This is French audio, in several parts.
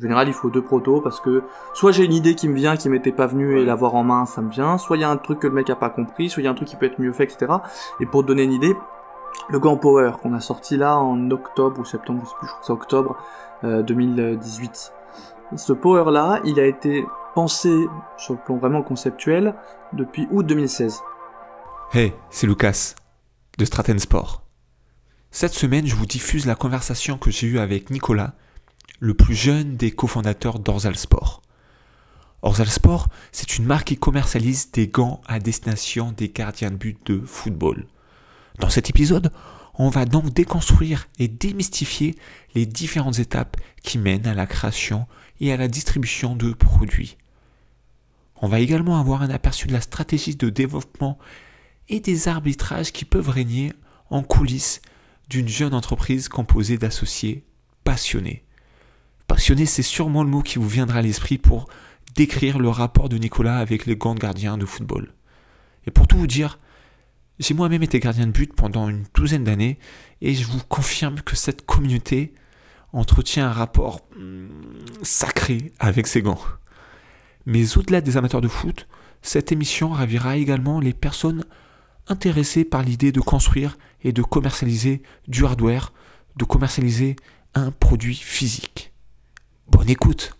En général, il faut deux protos parce que soit j'ai une idée qui me vient qui m'était pas venue et l'avoir en main, ça me vient, soit il y a un truc que le mec a pas compris, soit il y a un truc qui peut être mieux fait, etc. Et pour te donner une idée, le Gant Power qu'on a sorti là en octobre ou septembre, je sais plus, je crois que c'est octobre euh, 2018. Ce Power là, il a été pensé sur le plan vraiment conceptuel depuis août 2016. Hey, c'est Lucas, de Straten Sport. Cette semaine, je vous diffuse la conversation que j'ai eue avec Nicolas, le plus jeune des cofondateurs d'Orzal Sport. Orzal c'est une marque qui commercialise des gants à destination des gardiens de but de football. Dans cet épisode, on va donc déconstruire et démystifier les différentes étapes qui mènent à la création et à la distribution de produits. On va également avoir un aperçu de la stratégie de développement et des arbitrages qui peuvent régner en coulisses d'une jeune entreprise composée d'associés passionnés. Passionné, c'est sûrement le mot qui vous viendra à l'esprit pour décrire le rapport de Nicolas avec les grands gardiens de football. Et pour tout vous dire, j'ai moi-même été gardien de but pendant une douzaine d'années et je vous confirme que cette communauté entretient un rapport hmm, sacré avec ses gants. Mais au-delà des amateurs de foot, cette émission ravira également les personnes intéressées par l'idée de construire et de commercialiser du hardware, de commercialiser un produit physique. Bonne écoute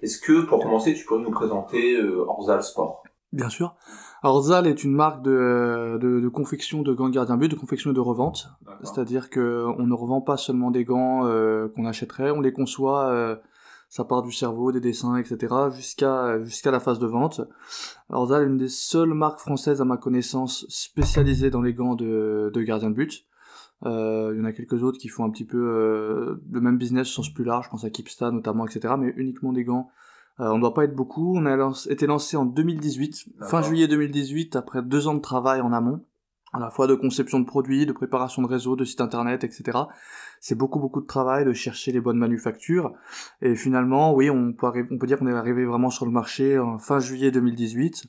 Est-ce que, pour commencer, tu pourrais nous présenter euh, Orzal Sport? Bien sûr. Alors Zal est une marque de, de, de confection de gants de gardien but, de confection et de revente. C'est-à-dire que on ne revend pas seulement des gants euh, qu'on achèterait, on les conçoit, euh, ça part du cerveau, des dessins, etc. jusqu'à jusqu'à la phase de vente. Alors Zal est une des seules marques françaises à ma connaissance spécialisées dans les gants de, de gardien de but. Euh, il y en a quelques autres qui font un petit peu euh, le même business au sens plus large, je pense à Kipsta notamment, etc. Mais uniquement des gants euh, on ne doit pas être beaucoup. On a été lancé en 2018, fin juillet 2018, après deux ans de travail en amont, à la fois de conception de produits, de préparation de réseau, de site internet, etc. C'est beaucoup beaucoup de travail de chercher les bonnes manufactures. Et finalement, oui, on peut, on peut dire qu'on est arrivé vraiment sur le marché en fin juillet 2018.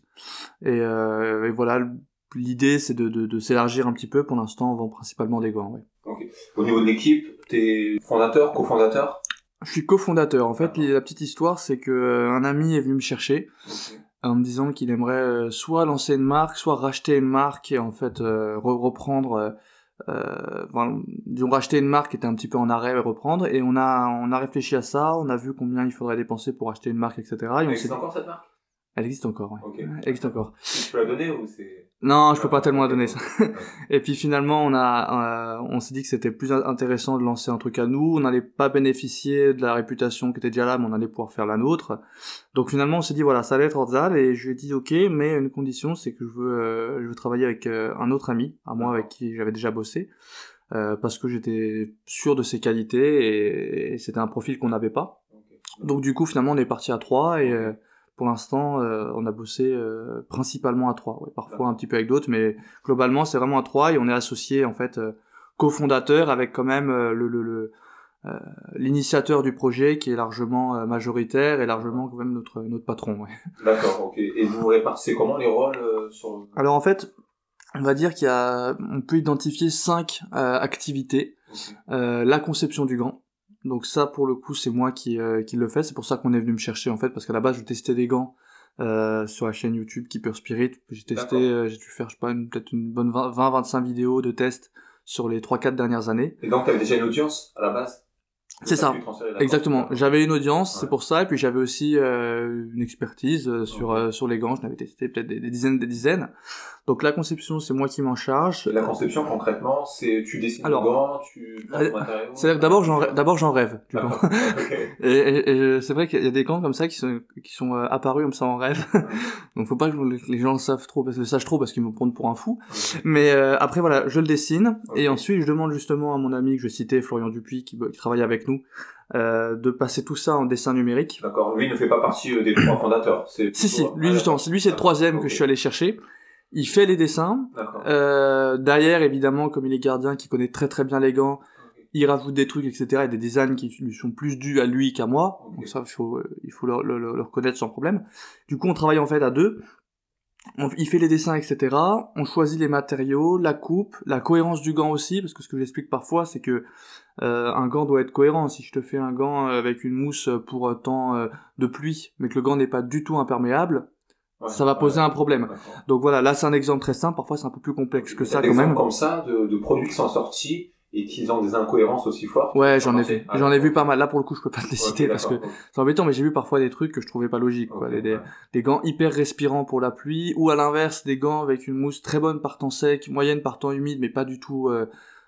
Et, euh, et voilà, l'idée c'est de, de, de s'élargir un petit peu. Pour l'instant, on vend principalement des gants. Oui. Au niveau de l'équipe, t'es fondateur, cofondateur? Je suis cofondateur. En fait, la petite histoire, c'est que euh, un ami est venu me chercher en me disant qu'il aimerait euh, soit lancer une marque, soit racheter une marque et en fait euh, reprendre. Euh, disons racheter une marque qui était un petit peu en arrêt et reprendre. Et on a on a réfléchi à ça. On a vu combien il faudrait dépenser pour acheter une marque, etc. Et on encore cette marque? Elle existe encore. Ouais. Elle existe encore. Tu peux la donner ou c'est non, je peux pas tellement la donner ça. et puis finalement, on a, euh, on s'est dit que c'était plus intéressant de lancer un truc à nous. On n'allait pas bénéficier de la réputation qui était déjà là, mais on allait pouvoir faire la nôtre. Donc finalement, on s'est dit voilà, ça va être Orzal. Et je lui ai dit ok, mais une condition, c'est que je veux, euh, je veux travailler avec euh, un autre ami, à moi avec qui j'avais déjà bossé, parce que j'étais sûr de ses qualités et, c'était un profil qu'on n'avait pas. Donc du coup, finalement, on est parti à trois et pour l'instant, euh, on a bossé euh, principalement à trois, ouais, parfois un petit peu avec d'autres, mais globalement c'est vraiment à trois et on est associé en fait euh, cofondateur avec quand même le, le, l'initiateur du projet qui est largement majoritaire et largement quand même notre notre patron. Ouais. D'accord, ok. Et vous répartissez comment les rôles sur Alors en fait, on va dire qu'il y a, on peut identifier cinq activités. la conception du gant, donc ça, pour le coup, c'est moi qui, euh, qui le fais. C'est pour ça qu'on est venu me chercher, en fait, parce qu'à la base, je testais des gants euh, sur la chaîne YouTube Keeper Spirit. J'ai testé, euh, j'ai dû faire, je sais pas, peut-être une bonne 20-25 vidéos de tests sur les 3-4 dernières années. Et donc, tu avais déjà une audience à la base? C'est ça, exactement. J'avais une audience, c'est pour ça, et puis j'avais aussi euh, une expertise euh, sur euh, sur les gants. Je n'avais testé peut-être des, dizaines, des dizaines. Donc la conception, c'est moi qui m'en charge. la conception concrètement, c'est tu dessines Alors, le gant, tu. C'est d'abord j'en d'abord j'en rêve. Du et, et, et c'est vrai qu'il y a des gants comme ça qui sont qui sont apparus comme ça en rêve. Donc faut pas que les gens le savent trop, parce que le sachent trop parce qu'ils me prennent pour un fou. Mais après voilà, je le dessine et ensuite je demande justement à mon ami que je citais, Florian Dupuis, qui, qui travaille avec nous, euh, de passer tout ça en dessin numérique. D'accord. Lui ne fait pas partie euh, des trois fondateurs. Si si, lui justement, lui c'est le troisième que je suis allé chercher. Il fait les dessins. Euh, derrière, évidemment, comme il est gardien, qui connaît très très bien les gants, il rajoute des trucs, etc. et des designs qui lui sont plus dus à lui qu'à moi. Donc ça, il faut, il faut le, le, le, reconnaître sans problème. Du coup, on travaille en fait à deux. on, il fait les dessins, etc. On choisit les matériaux, la coupe, la cohérence du gant aussi, parce que ce que j'explique parfois, c'est que euh, un gant doit être cohérent. Si je te fais un gant avec une mousse pour temps euh, de pluie, mais que le gant n'est pas du tout imperméable, ça va poser un problème. Donc voilà, là c'est un exemple très simple. Parfois c'est un peu plus complexe que ça quand même. Comme ça, de, de produits qui sont sortis et qui ont des incohérences aussi fortes. Ouais, j'en ai vu. Ah, j'en ai vu pas mal. Là, pour le coup, je peux pas te les citer parce que c'est embêtant, mais j'ai vu parfois des trucs que je trouvais pas logiques, quoi. des, des, gants hyper respirants pour la pluie, ou à l'inverse, des gants avec une mousse très bonne par temps sec, moyenne par temps humide, mais pas du tout euh, euh,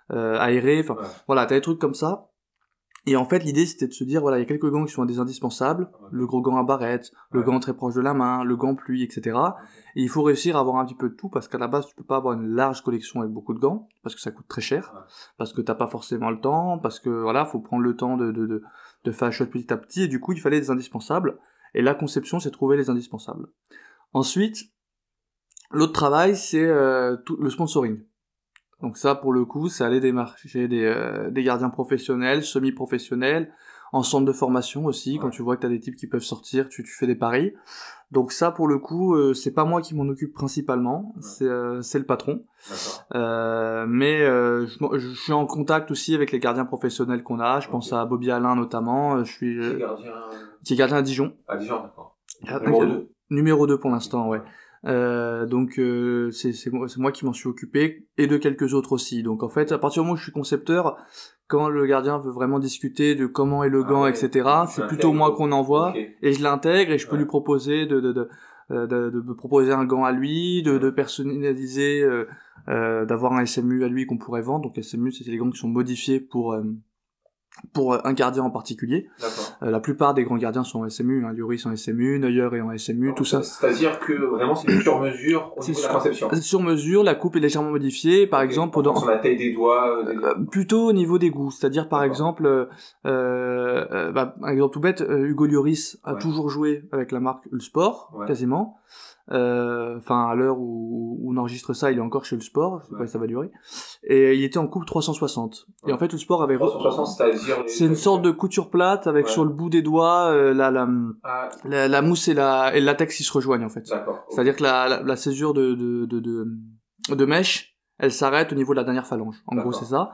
aéré. Enfin, voilà, t'as des trucs comme ça. Et en fait, l'idée, c'était de se dire, voilà, il y a quelques gants qui sont des indispensables, le gros gant à barrette, le gant très proche de la main, le gant pluie, etc. Et il faut réussir à avoir un petit peu de tout, parce qu'à la base, tu peux pas avoir une large collection avec beaucoup de gants, parce que ça coûte très cher, parce que t'as pas forcément le temps, parce que, voilà, faut prendre le temps de, de, de, de faire les petit à petit, et du coup, il fallait des indispensables. Et la conception, c'est trouver les indispensables. Ensuite, l'autre travail, c'est euh, le sponsoring. Donc ça, pour le coup, c'est aller démarcher des, euh, des gardiens professionnels, semi-professionnels, en centre de formation aussi. Quand tu vois que tu as des types qui peuvent sortir, tu, tu fais des paris. Donc ça, pour le coup, euh, c'est pas moi qui m'en occupe principalement, c'est euh, c'est le patron. mais je, je, suis en contact aussi avec les gardiens professionnels qu'on a. Je pense à Bobby Alain notamment. Je suis qui est gardien, à Dijon. À Dijon, d'accord. Numéro 2 Numéro 2 pour l'instant, ouais. Euh, donc euh, c'est moi, moi qui m'en suis occupé et de quelques autres aussi. Donc en fait, à partir du moment où je suis concepteur, quand le gardien veut vraiment discuter de comment est le gant, ah etc., c'est plutôt moi qu'on envoie et je l'intègre et je peux lui proposer de de, de, euh, de, de, proposer un gant à lui, de, de personnaliser, euh, euh, d'avoir un SMU à lui qu'on pourrait vendre. Donc SMU, c'est les gants qui sont modifiés pour pour un gardien en particulier. Euh, la plupart des grands gardiens sont en SMU, hein, Lloris en SMU, Neuer est en SMU, tout ça. C'est-à-dire que vraiment c'est sur mesure au niveau de la conception. Sur mesure, la coupe est légèrement modifiée, par exemple dans la taille des doigts. Euh, euh, plutôt au niveau des goûts, c'est-à-dire par exemple, euh, euh, bah, un exemple tout bête, Hugo Lloris a toujours joué avec la marque Ulsport, quasiment. Euh, enfin à l'heure où, on enregistre ça, il est encore chez le sport, je sais pas si ça va durer. Et il était en coupe 360. Et en fait, le sport avait 360, c'est-à-dire c'est une sorte de couture plate avec sur le bout des doigts euh, la, la, ah. la, la, mousse et la et le latex qui se rejoignent en fait. C'est-à-dire que la, la, césure de de, de de de mèche, elle s'arrête au niveau de la dernière phalange. En gros, c'est ça.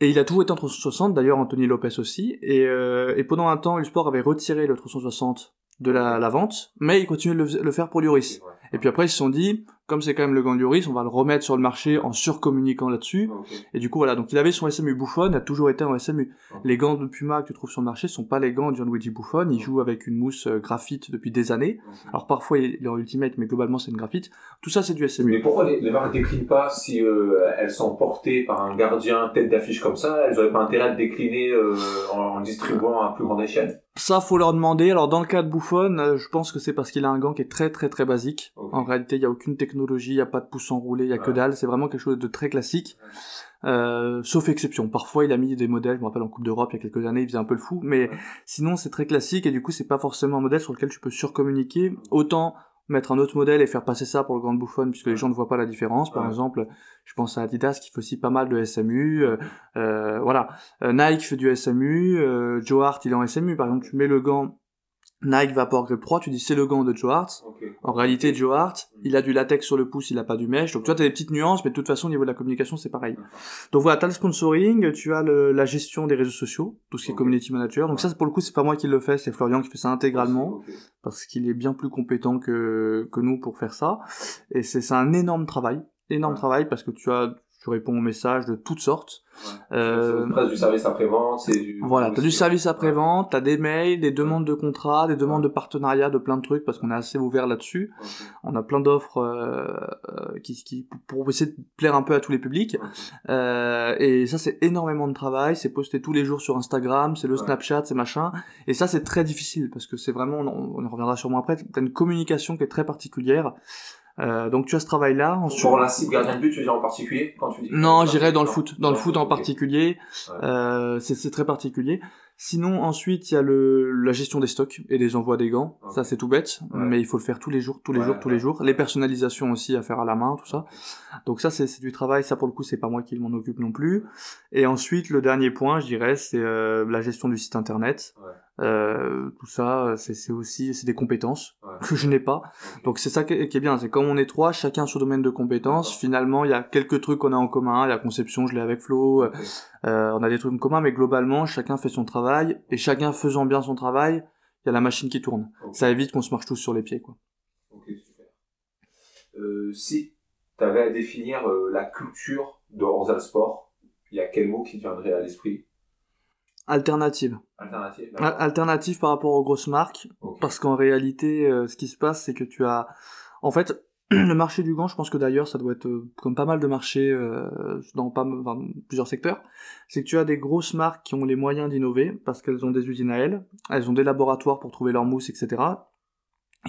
Et il a toujours été en 360, d'ailleurs Anthony Lopez aussi. Et, euh, et pendant un temps, le sport avait retiré le 360 de la, la, vente, mais ils continuent de le, faire pour Lloris. Et puis après, ils se sont dit, comme c'est quand même le gant Lloris, on va le remettre sur le marché en surcommuniquant là-dessus. Et du coup, voilà. Donc, il avait son SMU Buffon, il a toujours été en SMU. Les gants de Puma que tu trouves sur le marché sont pas les gants de Gianluigi Buffon. Il joue avec une mousse euh, graphite depuis des années. Alors, parfois, il est en ultimate, mais globalement, c'est une graphite. Tout ça, c'est du SMU. Mais pourquoi les, les marques déclinent pas si euh, elles sont portées par un gardien tête d'affiche comme ça? Elles auraient pas intérêt à décliner euh, en, en distribuant à plus grande échelle? Ça, faut leur demander. Alors, dans le cas de Buffon, euh, je pense que c'est parce qu'il a un gant qui est très, très, très basique. En réalité, il n'y a aucune technologie, il n'y a pas de pouce enroulé, il n'y a que dalle. C'est vraiment quelque chose de très classique. Euh, sauf exception. Parfois, il a mis des modèles, je me rappelle en Coupe d'Europe, il y a quelques années, il faisait un peu le fou. Mais sinon, c'est très classique et du coup, c'est pas forcément un modèle sur lequel tu peux surcommuniquer. Autant mettre un autre modèle et faire passer ça pour le grand bouffon puisque les gens ne voient pas la différence. Par exemple, je pense à Adidas qui fait aussi pas mal de SMU. Euh, euh, voilà, euh, Nike fait du SMU. Euh, Joe Hart il est en SMU. Par exemple, tu mets le gant Nike Vapor Grip 3, tu dis c'est le gant de Joe Hart. En réalité, Joe Hart, il a du latex sur le pouce, il a pas du mesh. Donc tu vois, tu as des petites nuances, mais de toute façon, au niveau de la communication, c'est pareil. Donc voilà, tu as le sponsoring, tu as le, la gestion des réseaux sociaux, tout ce qui est community manager. Donc ça, pour le coup, c'est pas moi qui le fais, c'est Florian qui fait ça intégralement, parce qu'il est bien plus compétent que, que nous pour faire ça. Et c'est un énorme travail, énorme travail, parce que tu as tu réponds aux messages de toutes sortes. Ouais. Euh, du service après-vente, c'est du... Voilà, t'as du service après-vente, t'as des mails, des demandes de contrat, des demandes de partenariat, de plein de trucs, parce qu'on est assez ouvert là-dessus. On a plein d'offres euh, euh, qui, qui, pour essayer de plaire un peu à tous les publics. Euh, et ça, c'est énormément de travail, c'est posté tous les jours sur Instagram, c'est le Snapchat, c'est machin. Et ça, c'est très difficile, parce que c'est vraiment, on, on reviendra sûrement après, t'as une communication qui est très particulière. Euh, donc tu as ce travail-là. Pour la cible gardien de but, tu veux dire en particulier quand tu dis Non, j'irais dans le foot. Dans, le foot, en particulier, euh, c'est très particulier. Sinon, ensuite, il y a le, la gestion des stocks et des envois des gants. Ça, c'est tout bête, mais il faut le faire tous les jours, tous les jours, tous les jours. Les personnalisations aussi à faire à la main, tout ça. Donc ça, c'est du travail. Ça, pour le coup, c'est pas moi qui m'en occupe non plus. Et ensuite, le dernier point, je dirais, c'est euh, la gestion du site internet. Euh, tout ça, c'est aussi c'est des compétences que je n'ai pas. Donc c'est ça qui est, qui est bien, c'est comme on est trois, chacun son domaine de compétences. Finalement, il y a quelques trucs qu'on a en commun. Il y a conception, je l'ai avec Flo. Euh, on a des trucs en commun, mais globalement, chacun fait son travail et chacun faisant bien son travail, il y a la machine qui tourne. Ça évite qu'on se marche tous sur les pieds, quoi. Ok, super. Euh, si tu avais à définir euh, la culture de Orzal Sport, il y a quel mot qui viendrait à l'esprit? Alternative. Alternative. Al- Alternative par rapport aux grosses marques, parce qu'en réalité, ce qui se passe, c'est que tu as, en fait, le marché du gant, je pense que d'ailleurs, ça doit être euh, comme pas mal de marchés euh, dans pas, enfin, plusieurs secteurs, c'est que tu as des grosses marques qui ont les moyens d'innover parce qu'elles ont des usines à elles, elles ont des laboratoires pour trouver leur mousse, etc.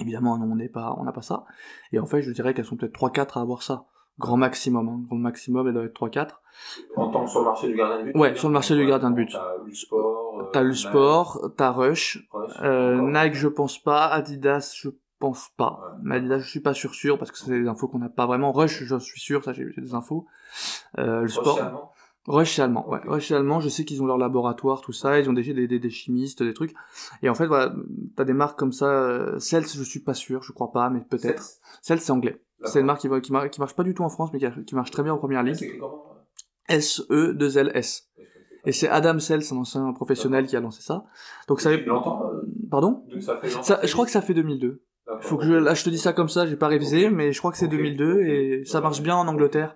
Évidemment, non, on n'est pas, on n'a pas ça. Et en fait, je dirais qu'elles sont peut-être 3-4 à avoir ça. Grand maximum, hein. grand maximum, elles doivent être 3-4. En tant que sur le marché du gardien de but Ouais, sur le marché du gardien de but. T'as eu le sport. euh, T'as Rush, Rush, Euh. Nike, je pense pas. Adidas, je pense pas. Mais Adidas, je suis pas sûr sûr parce que c'est des infos qu'on n'a pas vraiment. Rush, je suis sûr, ça j'ai des infos. Euh, le Rush, sport. allemand Rush, allemand. Ouais. Rush, allemand. Je sais qu'ils ont leur laboratoire, tout ça. Ils ont des, des, des, chimistes, des trucs. Et en fait, voilà, t'as des marques comme ça. Euh, Cels, je suis pas sûr, je crois pas, mais peut-être. Cels, c'est anglais. C'est une marque qui, qui, mar- qui marche pas du tout en France, mais qui, qui marche très bien en première ligue. Comment S-E-2-L-S. Et c'est Adam Cels, un ancien professionnel qui a lancé ça. Donc ça fait longtemps euh, Pardon? donc ça fait longtemps ça, Je crois que ça fait 2002. Faut que je, là, je te dis ça comme ça, j'ai pas révisé, mais je crois que c'est Ok, 2002 ok. et ça marche bien en Angleterre.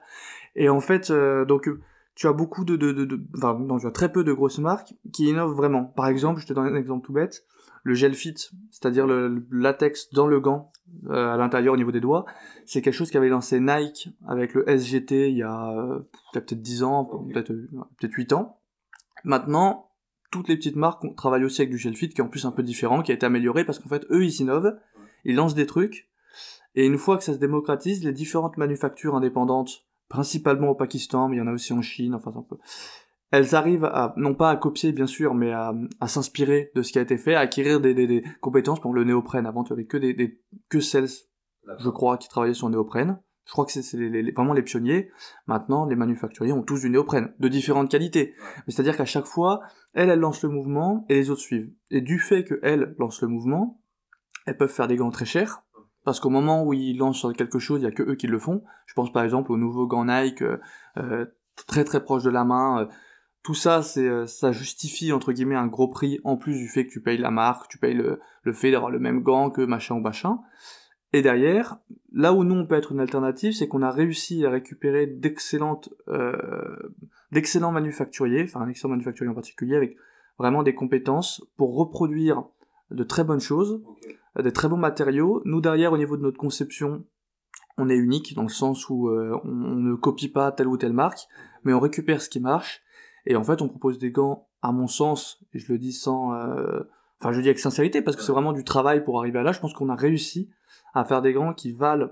Et en fait, euh, donc, euh, tu as beaucoup de, de, de, de- enfin, non, tu as très peu de grosses marques qui innovent vraiment. Par exemple, je te donne un exemple tout bête, le gel fit, c'est-à-dire le, le latex dans le gant, euh, à l'intérieur au niveau des doigts, c'est quelque chose qu'avait lancé Nike avec le SGT il y a euh, peut-être 10 ans, peut-être euh, peut-être 8 ans. Maintenant, toutes les petites marques travaillent aussi avec du gel fit qui est en plus un peu différent, qui a été amélioré parce qu'en fait, eux, ils s'innovent, ils lancent des trucs, et une fois que ça se démocratise, les différentes manufactures indépendantes, principalement au Pakistan, mais il y en a aussi en Chine, enfin un peu, elles arrivent à, non pas à copier bien sûr, mais à, à s'inspirer de ce qui a été fait, à acquérir des, des, des compétences pour le néoprène. Avant, tu avais que des, des que celles, je crois, qui travaillaient sur le néoprène. Je crois que c'est c'est les- les- vraiment les pionniers. Maintenant, les manufacturiers ont tous du néoprène, de différentes qualités. Mais c'est-à-dire qu'à chaque fois, elle, elle lance le mouvement et les autres suivent. Et du fait qu'elle lance le mouvement, elles peuvent faire des gants très chers. Parce qu'au moment où ils lancent sur quelque chose, il y a que eux qui le font. Je pense par exemple aux nouveaux gants Nike, euh, euh, très très proches de la main. euh, tout ça, c'est, euh, ça justifie entre guillemets un gros prix en plus du fait que tu payes la marque, tu payes le, le fait d'avoir le même gant que machin ou machin. Et derrière, là où nous on peut être une alternative, c'est qu'on a réussi à récupérer d'excellentes, euh, d'excellents manufacturiers, enfin un excellent manufacturier en particulier, avec vraiment des compétences pour reproduire de très bonnes choses, euh, des très bons matériaux. Nous derrière, au niveau de notre conception, on est unique dans le sens où euh, on, on ne copie pas telle ou telle marque, mais on récupère ce qui marche. Et en fait, on propose des gants, à mon sens, et je le dis sans, euh, enfin je le dis avec sincérité parce que c'est vraiment du travail pour arriver à là. Je pense qu'on a réussi à faire des gants qui valent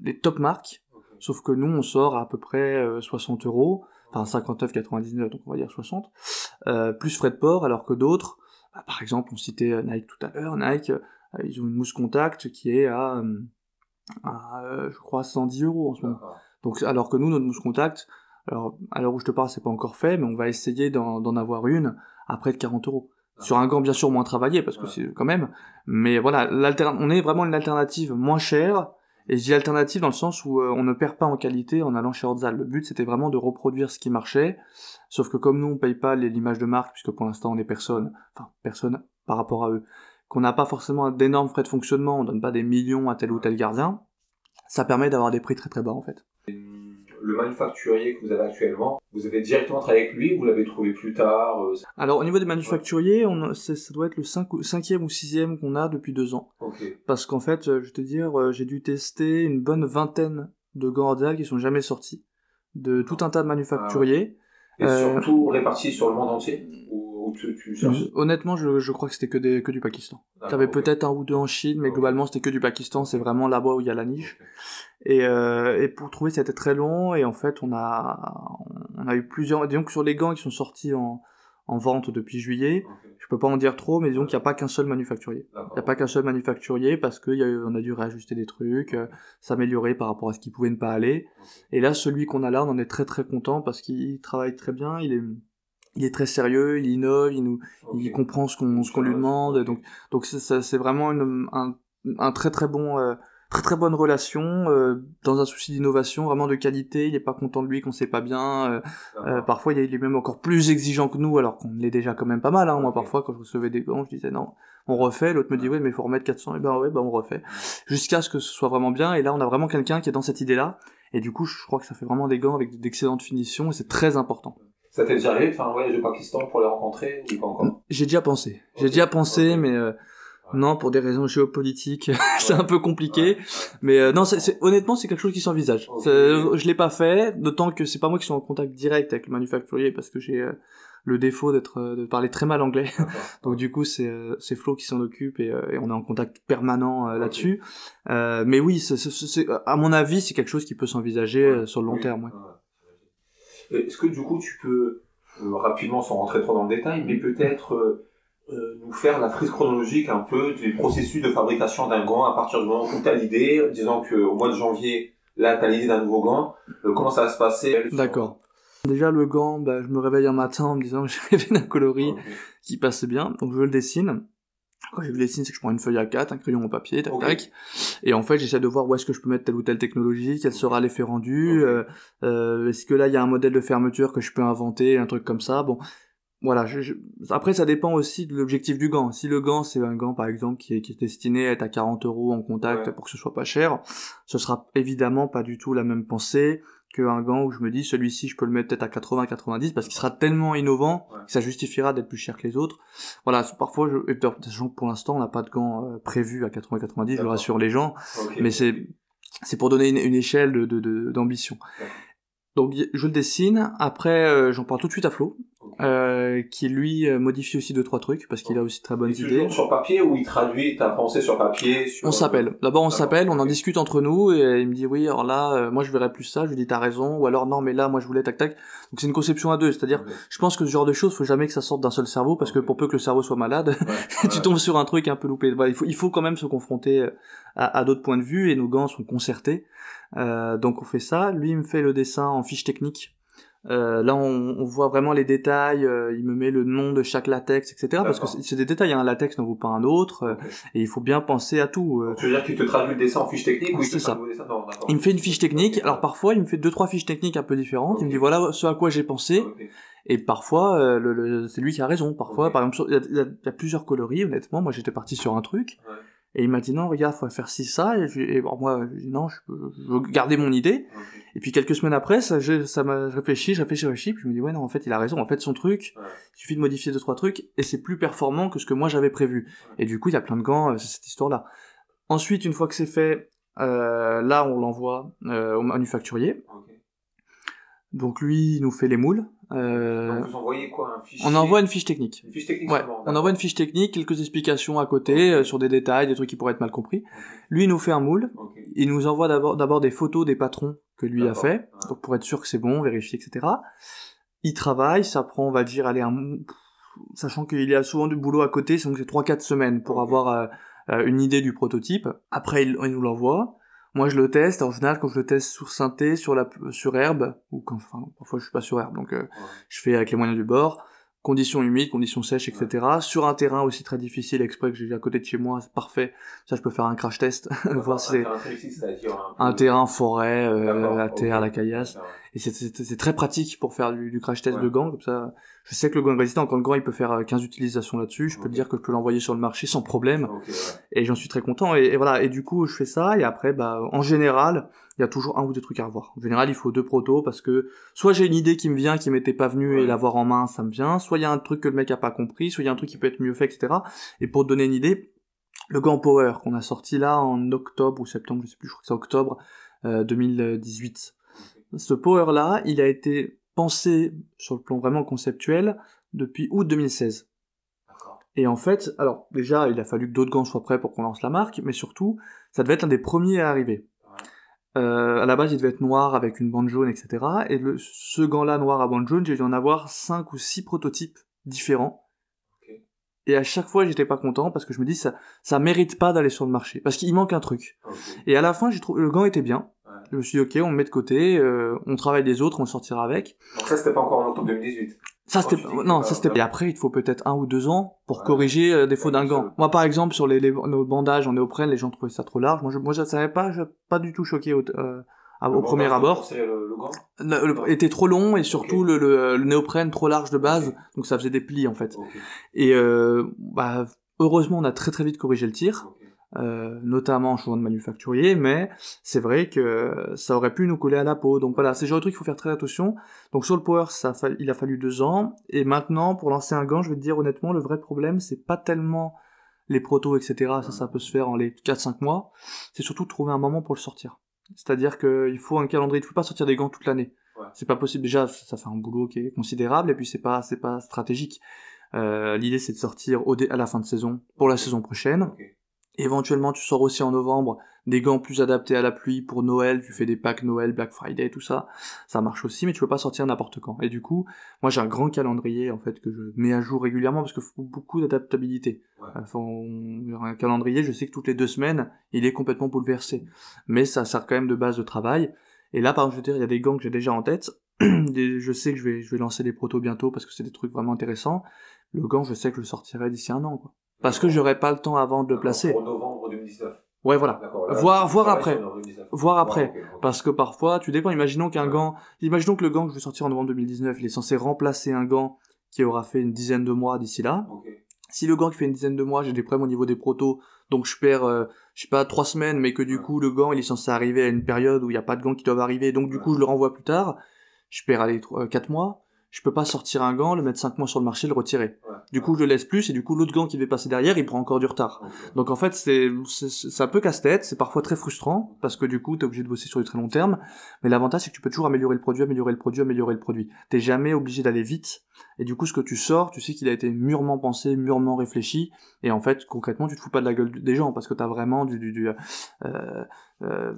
les top marques, sauf que nous on sort à, peu près euh, 60 euros, enfin 59,99 donc on va dire 60, euh, plus frais de port, alors que d'autres, par exemple on citait euh, Nike tout à l'heure, Nike, euh, ils ont une mousse contact qui est à, euh, à, euh, je crois 110 euros en ce moment. Donc, alors que nous, notre mousse contact, alors, à l'heure où je te parle, c'est pas encore fait, mais on va essayer d'en avoir une à près de 40 euros. Sur un gant, bien sûr, moins travaillé, parce que Ouais. c'est quand même. Mais voilà, on est vraiment une alternative moins chère. Et je dis alternative dans le sens où euh, on ne perd pas en qualité en allant chez Ordzal. Le but, c'était vraiment de reproduire ce qui marchait. Sauf que comme nous, on paye pas l'image de marque, puisque pour l'instant, on est personne, enfin, personne par rapport à eux, qu'on n'a pas forcément d'énormes frais de fonctionnement, on donne pas des millions à tel ou tel gardien, ça permet d'avoir des prix très très bas, en fait. Le manufacturier que vous avez actuellement, vous avez directement travaillé avec lui, vous l'avez trouvé plus tard. euh, Alors au niveau des manufacturiers, on, ça doit être le 5 ou- cinquième ou sixième qu'on a depuis deux ans. Parce qu'en fait, euh, je vais te dire, euh, j'ai dû tester une bonne vingtaine de gants Ordial qui sont jamais sortis. De tout un tas de manufacturiers. Et Euh, surtout répartis sur le monde entier Ou, ou tu, tu cherches. Honnêtement, je, je crois que c'était que, des, que du Pakistan. D'accord, T'avais peut-être un ou deux en Chine, mais globalement c'était que du Pakistan, c'est vraiment là-bas où il y a la niche. Et, euh, et pour trouver, c'était très long, et en fait, on a, on a eu plusieurs, disons que sur les gants qui sont sortis en, en vente depuis juillet, je peux pas en dire trop, mais disons qu'il n'y a pas qu'un seul manufacturier. Il n'y a pas qu'un seul manufacturier parce qu'on a dû réajuster des trucs, euh, s'améliorer par rapport à ce qui pouvait ne pas aller. Et là, celui qu'on a là, on en est très très content parce qu'il travaille très bien, il est, il est très sérieux, il innove, il nous, il comprend ce qu'on ce qu'on lui demande. Donc donc c'est vraiment une, un, un très très bon euh, très très bonne relation euh, dans un souci d'innovation vraiment de qualité il est pas content de lui qu'on sait pas bien euh, euh, parfois il est, même encore plus exigeant que nous alors qu'on l'est déjà quand même pas mal hein. moi parfois quand je recevais des gants je disais non on refait. L'autre me dit ouais. mais il faut remettre 400 et ben ouais ben on refait. Jusqu'à ce que ce soit vraiment bien. Et là on a vraiment quelqu'un qui est dans cette idée là et du coup je crois que ça fait vraiment des gants avec d'excellentes finitions et c'est très important ça t'est déjà arrivé de faire un voyage au Pakistan pour les rencontrer ou pas encore? J'ai déjà pensé. J'ai déjà pensé, mais non, pour des raisons géopolitiques, c'est un peu compliqué. Mais euh, non, honnêtement, c'est quelque chose qui s'envisage. Je l'ai pas fait, d'autant que c'est pas moi qui suis en contact direct avec le manufacturier parce que j'ai euh, le défaut d'être euh, de parler très mal anglais. Donc du coup, c'est c'est Flo qui s'en occupe et, et, on est en contact permanent là-dessus. mais oui, à mon avis, c'est quelque chose qui peut s'envisager sur le long terme. Est-ce que du coup, tu peux rapidement, sans rentrer trop dans le détail, mais peut-être euh, nous faire la frise chronologique un peu du processus de fabrication d'un gant à partir du moment où tu as l'idée, disons qu'au mois de janvier, là, tu as l'idée d'un nouveau gant, euh, comment ça va se passer? D'accord. Déjà, le gant, bah, je me réveille un matin en me disant que j'ai rêvé d'un coloris qui passe bien, donc je le dessine. Quand je le dessine, c'est que je prends une feuille à 4, un crayon au papier, tac tac, et en fait j'essaie de voir où est-ce que je peux mettre telle ou telle technologie, quel sera l'effet rendu, euh, euh, est-ce que là il y a un modèle de fermeture que je peux inventer, un truc comme ça. Bon, voilà, je, après ça dépend aussi de l'objectif du gant. Si le gant c'est un gant par exemple qui est, qui est destiné à être à 40 euros en contact pour que ce soit pas cher, ce sera évidemment pas du tout la même pensée qu'un gant où je me dis celui-ci je peux le mettre peut-être à 80-90 parce qu'il sera tellement innovant que ça justifiera d'être plus cher que les autres. Voilà, parfois, je, sachant que pour l'instant on n'a pas de gants euh, prévus à 80-90, je rassure les gens, mais c'est c'est pour donner une, une échelle de d'ambition. De, donc je le dessine, après euh, j'en parle tout de suite à Flo, euh, qui lui euh, modifie aussi deux trois trucs parce qu'il a aussi de très bonnes et idées. sur papier ou il traduit ta pensée sur papier On s'appelle. D'abord on s'appelle, on en discute entre nous et il me dit oui alors là moi je verrais plus ça, je lui dis t'as raison ou alors non mais là moi je voulais tac tac. Donc c'est une conception à deux, c'est-à-dire je pense que ce genre de choses faut jamais que ça sorte d'un seul cerveau parce que pour peu que le cerveau soit malade, tu tombes sur un truc un peu loupé. il faut il faut quand même se confronter à, à d'autres points de vue et nos gants sont concertés. Euh, donc on fait ça. Lui, il me fait le dessin en fiche technique. Euh, là, on, on, voit vraiment les détails. Euh, il me met le nom de chaque latex, etc. Parce que c'est des détails. Un latex n'en vaut pas un autre, euh, et il faut bien penser à tout. Tu veux dire qu'il te traduit le dessin en fiche technique ou il ça. il me fait une fiche technique. Alors parfois, il me fait deux trois fiches techniques un peu différentes. Il me dit voilà ce à quoi j'ai pensé. Et parfois, le, c'est lui qui a raison. Parfois, par exemple, il y, y, a plusieurs coloris. Honnêtement, moi, j'étais parti sur un truc. Et il m'a dit non, regarde, faut faire ci, ça. Et, moi, j'ai dit non, je, veux garder mon idée. Et puis quelques semaines après, ça, ça m'a réfléchi, j'ai réfléchi, réfléchi, puis je me dis ouais non, en fait, il a raison. En fait, son truc, il suffit de modifier deux trois trucs et c'est plus performant que ce que moi j'avais prévu. Et du coup, il y a plein de gants, euh, c'est cette histoire-là. Ensuite, une fois que c'est fait, euh, là, on l'envoie euh, au manufacturier. Donc lui, il nous fait les moules. Euh, vous envoyez quoi un fichier On envoie une fiche technique. Une fiche technique ouais. On envoie une fiche technique, quelques explications à côté euh, sur des détails, des trucs qui pourraient être mal compris. Lui, il nous fait un moule. Il nous envoie d'abord d'abord des photos des patrons que lui a fait, pour être sûr que c'est bon, vérifier, etc. Il travaille, ça prend, on va dire, aller un sachant qu'il y a souvent du boulot à côté, donc c'est 3-4 semaines pour avoir euh, euh, une idée du prototype. Après, il, il nous l'envoie. Moi, je le teste. En général, quand je le teste sur synthé, sur la sur herbe, ou quand, enfin, parfois je suis pas sur herbe, donc euh, je fais avec les moyens du bord. Conditions humides, conditions sèches, etc. Sur un terrain aussi très difficile, exprès que j'ai à côté de chez moi, c'est parfait. Ça, je peux faire un crash test, voir si c'est un, terrain forêt, euh, la terre, la caillasse. Et c'est très pratique pour faire du, crash test de gants, comme ça. Je sais que le est résistant, quand le gant il peut faire 15 euh, utilisations là-dessus, je peux te dire que je peux l'envoyer sur le marché sans problème. Et j'en suis très content. Et, voilà, et du coup je fais ça, et après, bah, en général, il y a toujours un ou deux trucs à revoir. En général, il faut deux protos parce que soit j'ai une idée qui me vient, qui m'était pas venue et l'avoir en main, ça me vient, soit il y a un truc que le mec a pas compris, soit il y a un truc qui peut être mieux fait, etc. Et pour te donner une idée, le gant Power qu'on a sorti là en octobre ou septembre, je sais plus, je crois que c'est octobre 2018 ce power-là, il a été sur le plan vraiment conceptuel depuis août 2016. Et en fait, alors déjà, il a fallu que d'autres gants soient prêts pour qu'on lance la marque, mais surtout, ça devait être un des premiers à arriver. Euh, à la base, il devait être noir avec une bande jaune, etc. Et le, ce gant-là, noir à bande jaune, j'ai dû en avoir 5 ou 6 prototypes différents. Et à chaque fois, j'étais pas content parce que je me dis, ça, ça mérite pas d'aller sur le marché. Parce qu'il manque un truc. Et à la fin, j'ai trouvé, le gant était bien. Je me suis dit, ok, on le met de côté, euh, on travaille des autres, on le sortira avec. Donc ça, c'était pas encore en octobre 2018 Ça c'était non, ça c'était et après il faut peut-être un ou deux ans pour corriger euh, défaut d'un gant. Moi par exemple sur les, les nos bandages en néoprène, les gens trouvaient ça trop large. Moi je moi je savais pas, pas du tout choqué au, euh, au premier abord. Le, le, gant le, était trop long et surtout le, le, néoprène trop large de base, donc ça faisait des plis en fait. Et euh, bah heureusement on a très très vite corrigé le tir. Euh, notamment en choix de manufacturier, mais c'est vrai que ça aurait pu nous coller à la peau. Donc voilà, c'est le genre de truc qu'il faut faire très attention. Donc sur le power, ça a il a fallu deux ans, et maintenant pour lancer un gant, je vais te dire honnêtement, le vrai problème c'est pas tellement les protos, etc. Ça, ça peut se faire en les 4-5 mois. C'est surtout trouver un moment pour le sortir. C'est-à-dire qu'il faut un calendrier, tu peux pas sortir des gants toute l'année. C'est pas possible. Déjà, ça fait un boulot qui est considérable, et puis c'est pas, c'est pas stratégique. Euh, L'idée c'est de sortir au à la fin de saison pour la saison prochaine. Éventuellement, tu sors aussi en novembre des gants plus adaptés à la pluie pour Noël, tu fais des packs Noël, Black Friday, tout ça, ça marche aussi, mais tu peux pas sortir n'importe quand. Et du coup, moi j'ai un grand calendrier en fait que je mets à jour régulièrement parce qu'il faut beaucoup d'adaptabilité. Enfin, un calendrier, je sais que toutes les deux semaines, il est complètement bouleversé, mais ça sert quand même de base de travail. Et là, par exemple, je veux dire, il y a des gants que j'ai déjà en tête. je sais que je vais, je vais lancer des protos bientôt parce que c'est des trucs vraiment intéressants. Le gant, je sais que je le sortirai d'ici un an, quoi. Parce que j'aurais pas le temps avant de le placer. Pour novembre 2019. Ouais, voilà. Voir, voir après. Voir après. Parce que parfois, tu dépends. Imaginons qu'un gant, imaginons que le gant que je vais sortir en novembre 2019, il est censé remplacer un gant qui aura fait une dizaine de mois d'ici là. Si le gant qui fait une dizaine de mois, j'ai des problèmes au niveau des protos, donc je perds, euh, je sais pas, trois semaines, mais que du coup, le gant, il est censé arriver à une période où il n'y a pas de gants qui doivent arriver, donc du coup, je le renvoie plus tard. Je perds, allez, quatre mois je peux pas sortir un gant, le mettre 5 mois sur le marché, le retirer. du coup, je le laisse plus, et du coup, l'autre gant qui devait passer derrière, il prend encore du retard. Donc en fait, c'est, c'est, un peu casse-tête, c'est parfois très frustrant, parce que du coup, t'es obligé de bosser sur du très long terme, mais l'avantage, c'est que tu peux toujours améliorer le produit, améliorer le produit, améliorer le produit. T'es jamais obligé d'aller vite, et du coup, ce que tu sors, tu sais qu'il a été mûrement pensé, mûrement réfléchi, et en fait, concrètement, tu te fous pas de la gueule des gens, parce que t'as vraiment du, du, du euh, euh,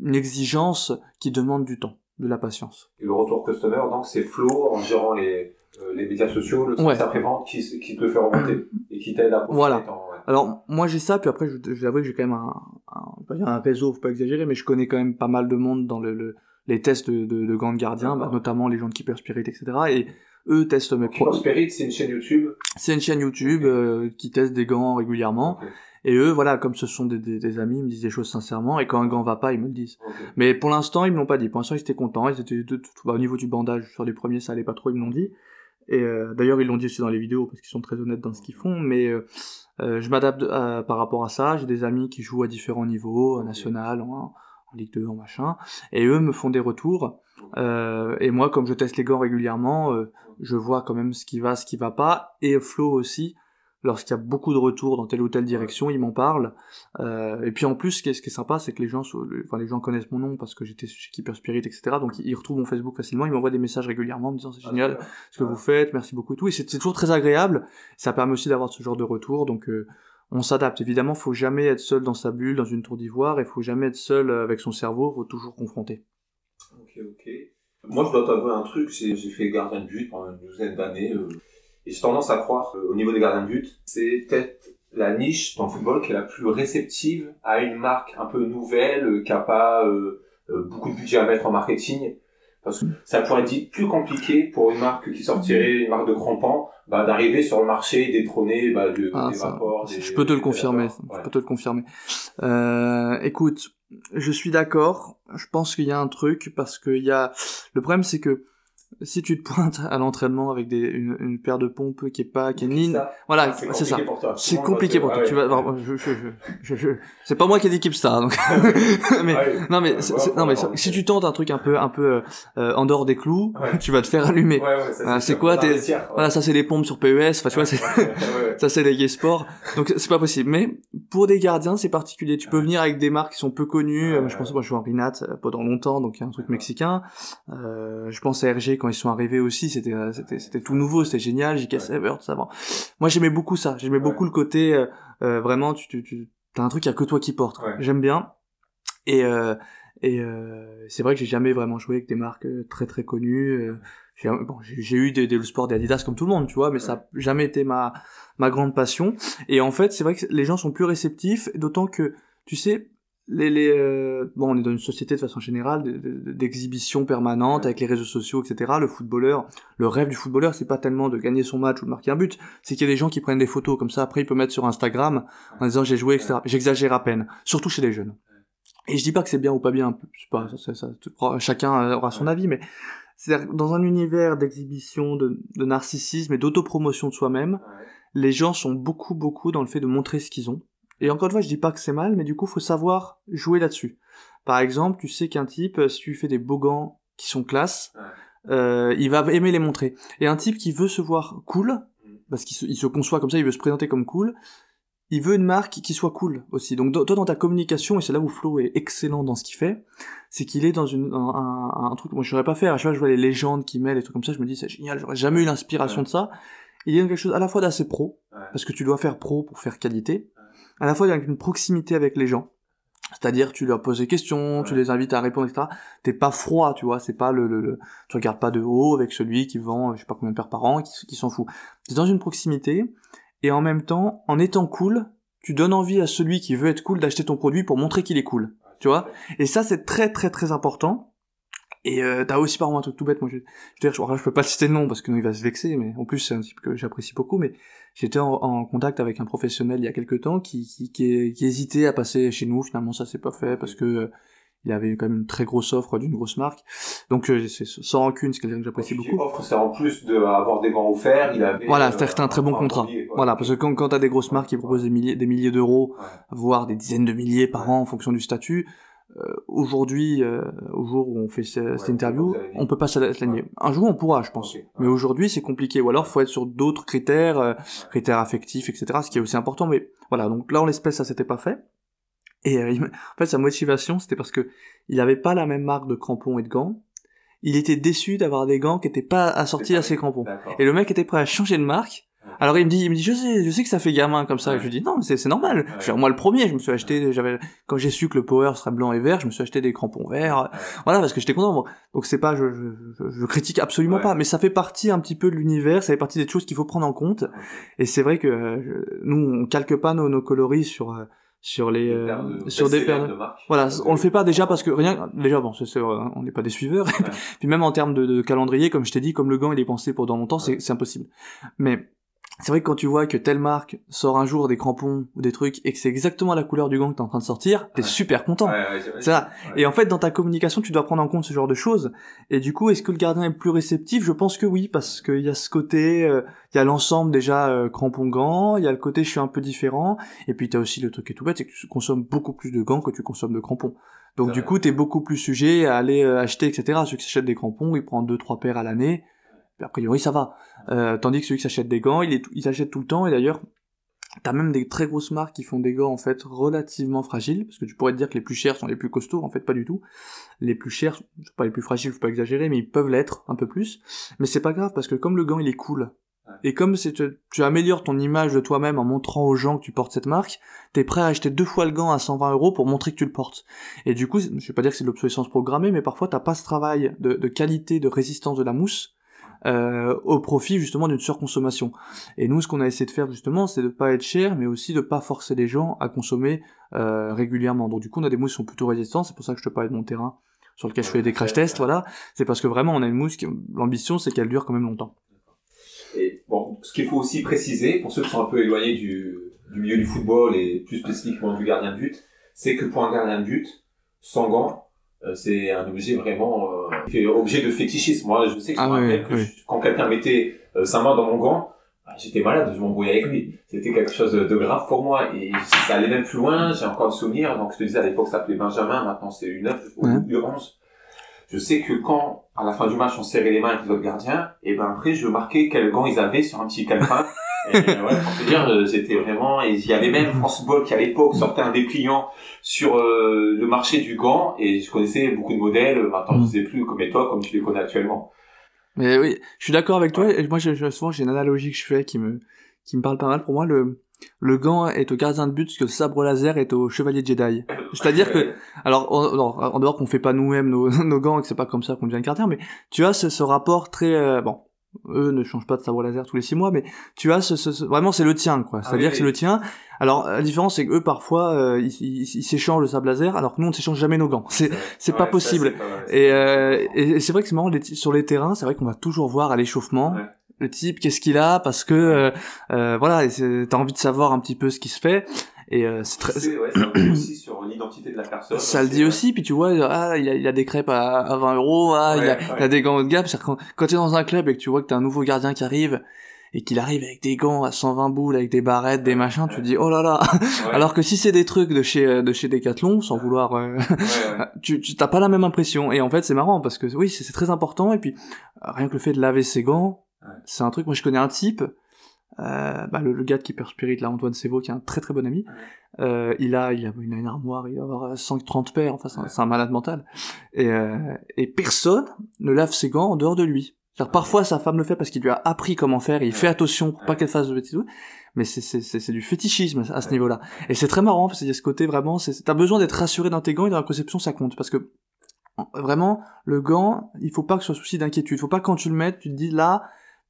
une exigence qui demande du temps de la patience. Et le retour customer, donc, c'est Flo en gérant les, euh, les médias sociaux, le service après-vente qui, qui te fait remonter et qui t'aide à Voilà. Alors, moi, j'ai ça, puis après, je, je vais que j'ai quand même un, un, un réseau, faut pas exagérer, mais je connais quand même pas mal de monde dans le, le les tests de, de, de grands gardiens, bah, notamment les gens de Keeper Spirit, etc. Et eux testent mes produits. Keeper Spirit, c'est une chaîne YouTube C'est une chaîne YouTube euh, qui teste des gants régulièrement. Et eux, voilà, comme ce sont des, des, amis, ils me disent des choses sincèrement, et quand un gant va pas, ils me le disent. Mais pour l'instant, ils me l'ont pas dit. Pour l'instant, ils étaient contents. Ils étaient de, bah, au niveau du bandage sur les premiers, ça allait pas trop, ils me l'ont dit. Et euh, d'ailleurs, ils l'ont dit aussi dans les vidéos parce qu'ils sont très honnêtes dans ce qu'ils font. Mais euh, euh je m'adapte par rapport à ça. J'ai des amis qui jouent à différents niveaux, national, en, en, Ligue 2, en machin, et eux me font des retours. Euh, et moi, comme je teste les gants régulièrement, je vois quand même ce qui va, ce qui va pas. Et Flo aussi lorsqu'il y a beaucoup de retours dans telle ou telle direction, ils m'en parlent. Euh, et puis en plus, ce qui est, ce qui est sympa, c'est que les gens, enfin les gens connaissent mon nom parce que j'étais chez Keeper Spirit, etc. Donc ils retrouvent mon Facebook facilement, ils m'envoient des messages régulièrement en me disant c'est ah, génial ce que vous faites, merci beaucoup et tout. Et c'est toujours très agréable. Ça permet aussi d'avoir ce genre de retour. Donc euh, on s'adapte. Évidemment, faut jamais être seul dans sa bulle, dans une tour d'ivoire, et faut jamais être seul avec son cerveau. Faut toujours confronter. Ok, ok. Moi, je dois t'avouer un truc. J'ai fait gardien de but pendant une douzaine d'années. Euh, et j'ai tendance à croire, euh, au niveau des gardiens de but, c'est peut-être la niche dans le football qui est la plus réceptive à une marque un peu nouvelle, euh, qui n'a pas euh, beaucoup de budget à mettre en marketing. Parce que ça pourrait être plus compliqué pour une marque qui sortirait, une marque de crampons, bah, d'arriver sur le marché et détrôner bah, de, ah, des rapports. je peux te le confirmer. Je peux te le confirmer. Euh, écoute, je suis d'accord. Je pense qu'il y a un truc parce qu'il y a. Le problème, c'est que si tu te pointes à l'entraînement avec des, une, une, paire de pompes qui est pas qui est ni voilà c'est ça. c'est compliqué pour toi. tu vas c'est pas moi qui ai dit Keepstar donc. Mais non mais non mais si tu tentes un truc un peu un peu euh, en dehors des clous tu vas te faire allumer. C'est quoi t'es voilà ça c'est les pompes sur PES enfin tu vois ça c'est les gay sports donc c'est pas possible. Mais pour des gardiens c'est particulier. Tu peux venir avec des marques qui sont peu connues. Je pense moi je suis en Rinat euh, pendant longtemps donc il y a un truc mexicain. Euh, je pense à RG quand ils sont arrivés aussi, c'était euh, tout nouveau, c'était génial, JK Saber, tout ça. Moi j'aimais beaucoup ça, j'aimais beaucoup le côté euh, euh, vraiment tu tu tu t'as un truc il y a que toi qui porte. J'aime bien. Et euh, et c'est vrai que j'ai jamais vraiment joué avec des marques très très connues. j'ai bon, j'ai eu des, des sports d'Adidas comme tout le monde, tu vois, mais ça n'a jamais été ma ma grande passion. Et en fait, c'est vrai que les gens sont plus réceptifs, d'autant que tu sais, les, les euh, bon, on est dans une société de façon générale d'exhibition permanente avec les réseaux sociaux, etc. Le footballeur, le rêve du footballeur, c'est pas tellement de gagner son match ou de marquer un but, c'est qu'il y a des gens qui prennent des photos comme ça. Après, il peut mettre sur Instagram en disant j'ai joué, etc. J'exagère à peine, surtout chez les jeunes. Et je dis pas que c'est bien ou pas bien, pas, ça, ça, chacun aura son avis, mais c'est dans un univers d'exhibition, de, de, narcissisme et d'autopromotion de soi-même, les gens sont beaucoup, beaucoup dans le fait de montrer ce qu'ils ont et encore une fois, je dis pas que c'est mal, mais du coup, faut savoir jouer là-dessus. Par exemple, tu sais qu'un type, euh, si tu fais des beaux gants qui sont classe, euh, il va aimer les montrer. Et un type qui veut se voir cool, mm. parce qu'il se, il se conçoit comme ça, il veut se présenter comme cool, il veut une marque qui soit cool aussi. Donc toi dans ta communication, et c'est là où Flo est excellent dans ce qu'il fait, c'est qu'il est dans une, un, un, truc, moi je saurais pas faire, à chaque fois je vois les légendes qui mêlent, des trucs comme ça, je me dis c'est génial, j'aurais jamais eu l'inspiration de ça. Il y a quelque chose à la fois d'assez pro, parce que tu dois faire pro pour faire qualité, à la fois il y a une proximité avec les gens. C'est-à-dire, tu leur poses des questions, tu les invites à répondre, etc. T'es pas froid, tu vois. C'est pas le, le, tu regardes pas de haut avec celui qui vend, je sais pas combien de paires par an, qui, qui s'en fout. T'es dans une proximité, et en même temps, en étant cool, tu donnes envie à celui qui veut être cool d'acheter ton produit pour montrer qu'il est cool. Tu vois? Et ça, c'est très, très, très important. Et euh, t'as aussi par exemple un truc tout bête, moi je, je, dire, je, je peux pas citer le nom parce que non, il va se vexer, mais en plus c'est un type que j'apprécie beaucoup, mais j'étais en, en, contact avec un professionnel il y a quelques temps qui, qui, qui, qui hésitait à passer chez nous, finalement ça s'est pas fait parce que euh, il avait quand même une très grosse offre d'une grosse marque. Donc euh, c'est sans rancune, c'est quelqu'un que j'apprécie beaucoup. Offre, c'est en plus d'avoir des gants offerts, il avait Voilà, c'était un très bon contrat. voilà, parce que quand, quand t'as des grosses marques qui proposent des milliers, des milliers d'euros, voire des dizaines de milliers par an en fonction du statut, euh, aujourd'hui, euh, au jour où on fait cette interview, on peut pas s'aligner. Un jour, on pourra, je pense. Mais aujourd'hui, c'est compliqué. Ou alors, faut être sur d'autres critères, euh, critères affectifs, etc. Ce qui est aussi important. Mais voilà, donc là, en l'espèce, ça s'était pas fait. Et en fait, sa motivation, c'était parce que il avait pas la même marque de crampons et de gants. Il était déçu d'avoir des gants qui étaient pas assortis à ses crampons. Et le mec était prêt à changer de marque alors il me dit, il me dit, je sais, je sais que ça fait gamin comme ça. je lui dis non, c'est c'est normal. Je moi le premier, je me suis acheté, j'avais quand j'ai su que le power serait blanc et vert, je me suis acheté des crampons verts. Voilà parce que j'étais content. Moi. Donc c'est pas, je, je, je, critique absolument pas, mais ça fait partie un petit peu de l'univers, ça fait partie des choses qu'il faut prendre en compte. Et c'est vrai que euh, nous on calque pas nos, nos coloris sur euh, sur les euh, sur des paires de, voilà on le fait pas déjà parce que rien déjà bon c'est on n'est pas des suiveurs puis même en termes de, de calendrier comme je t'ai dit comme le gant il est pensé pour dans longtemps c'est c'est impossible mais c'est vrai que quand tu vois que telle marque sort un jour des crampons ou des trucs et que c'est exactement la couleur du gant que t'es en train de sortir, t'es super content. Ouais, ça. Et en fait, dans ta communication, tu dois prendre en compte ce genre de choses. Et du coup, est-ce que le gardien est plus réceptif? Je pense que oui, parce qu'il y a ce côté, euh, il y a l'ensemble déjà euh, crampons gants, il y a le côté je suis un peu différent, et puis t'as aussi le truc qui est tout bête, c'est que tu consommes beaucoup plus de gants que tu consommes de crampons. Donc du coup, t'es beaucoup plus sujet à aller euh, acheter, etc. Ceux qui s'achètent des crampons, ils prennent deux trois paires à l'année a priori, ça va. Euh, tandis que celui qui s'achète des gants, il, est il s'achète tout le temps, et d'ailleurs, T'as même des très grosses marques qui font des gants en fait relativement fragiles, parce que tu pourrais te dire que les plus chers sont les plus costauds, en fait pas du tout. Les plus chers, sont pas les plus fragiles, faut pas exagérer, mais ils peuvent l'être un peu plus. Mais c'est pas grave parce que comme le gant il est cool, et comme c'est tu, améliores ton image de toi-même en montrant aux gens que tu portes cette marque, t'es prêt à acheter deux fois le gant à 120 euros pour montrer que tu le portes. Et du coup, je vais pas dire que c'est de l'obsolescence programmée, mais parfois t'as pas ce travail de, de qualité, de résistance de la mousse euh, au profit justement d'une surconsommation. Et nous, ce qu'on a essayé de faire justement, c'est de pas être cher, mais aussi de pas forcer les gens à consommer euh, régulièrement. Donc du coup, on a des mousses qui sont plutôt résistantes. C'est pour ça que je te parlais de mon terrain sur lequel je fais des crash tests. Voilà, c'est parce que vraiment, on a une mousse. Qui... L'ambition, c'est qu'elle dure quand même longtemps. Et bon, ce qu'il faut aussi préciser pour ceux qui sont un peu éloignés du, du milieu du football et plus spécifiquement du gardien de but, c'est que pour un gardien de but, sans gants, c'est un objet vraiment euh, objet de fétichisme. Moi, je sais que, ah quand quelqu'un mettait euh, sa main dans mon gant, bah, j'étais malade, je m'embrouillais avec lui. C'était quelque chose de, grave pour moi et ça allait même plus loin. J'ai encore le souvenir. Donc, je te disais à l'époque, ça s'appelait Benjamin. Maintenant, c'est une 9 ou une 11. Je sais que quand, à la fin du match, on serrait les mains avec les autres gardiens, et ben après, je marquais quel gant ils avaient sur un petit calepin. Et ouais, pour te dire, euh, c'était vraiment, et il y avait même France Football qui à l'époque sortait un dépliant sur euh, le marché du gant, et je connaissais beaucoup de modèles, maintenant je ne sais plus comme toi, comme tu les connais actuellement. Mais oui, je suis d'accord avec toi, et moi je, souvent j'ai une analogie que je fais qui me, qui me parle pas mal. Pour moi, le, le gant est au gardien de but ce que le sabre laser est au chevalier Jedi. C'est-à-dire que, alors, en, dehors qu'on fait pas nous-mêmes nos, nos gants et que c'est pas comme ça qu'on devient gardien, mais tu as ce, ce rapport très, euh, bon, eux ne changent pas de sabre laser tous les six mois, mais tu as ce, ce, vraiment c'est le tien quoi. Ah C'est-à-dire oui, que c'est le tien. Alors la différence c'est que eux parfois euh, ils s'échangent le sabre laser, alors que nous on s'échange jamais nos gants. C'est c'est pas possible. ça, pas- et, c'est euh, et, c'est vrai que c'est marrant les sur les terrains, c'est vrai qu'on va toujours voir à l'échauffement Ouais. le type qu'est-ce qu'il a parce que euh, euh, voilà t'as envie de savoir un petit peu ce qui se fait et euh, c'est très ouais, ça dit aussi sur l'identité de la personne. ça le dit aussi, puis tu vois, ah, il a, il a des crêpes à, à 20 euros, ah, il, a, Ouais, ouais. il a des gants haut de gamme. Quand, quand t'es dans un club et que tu vois que t'as un nouveau gardien qui arrive, et qu'il arrive avec des gants à 120 boules, avec des barrettes, des machins, tu te dis, oh là là. Alors que si c'est des trucs de chez, euh, de chez Decathlon, sans vouloir, euh, tu, t'as pas la même impression. Et en fait, c'est marrant parce que oui, c'est très important. Et puis, euh, rien que le fait de laver ses gants, c'est un truc. Moi, je connais un type, euh, bah, le, le gars de Keeper Spirit, là, Antoine Sevo, qui est un très très bon ami. Euh, il a, il a, il a une armoire, il va avoir 130 paires. Enfin, c'est un, c'est un malade mental. Et, euh, et personne ne lave ses gants en dehors de lui. C'est-à-dire, parfois, sa femme le fait parce qu'il lui a appris comment faire et il fait attention pour pas qu'elle fasse de bêtises. Mais c'est, c'est, c'est, c'est du fétichisme à ce niveau-là. Et c'est très marrant parce qu'il y a ce côté vraiment, c'est, t'as besoin d'être rassuré dans tes gants et dans la conception, ça compte. Parce que, vraiment, le gant, il faut pas que ce soit souci d'inquiétude. Il faut pas que quand tu le mettes, tu te dis là,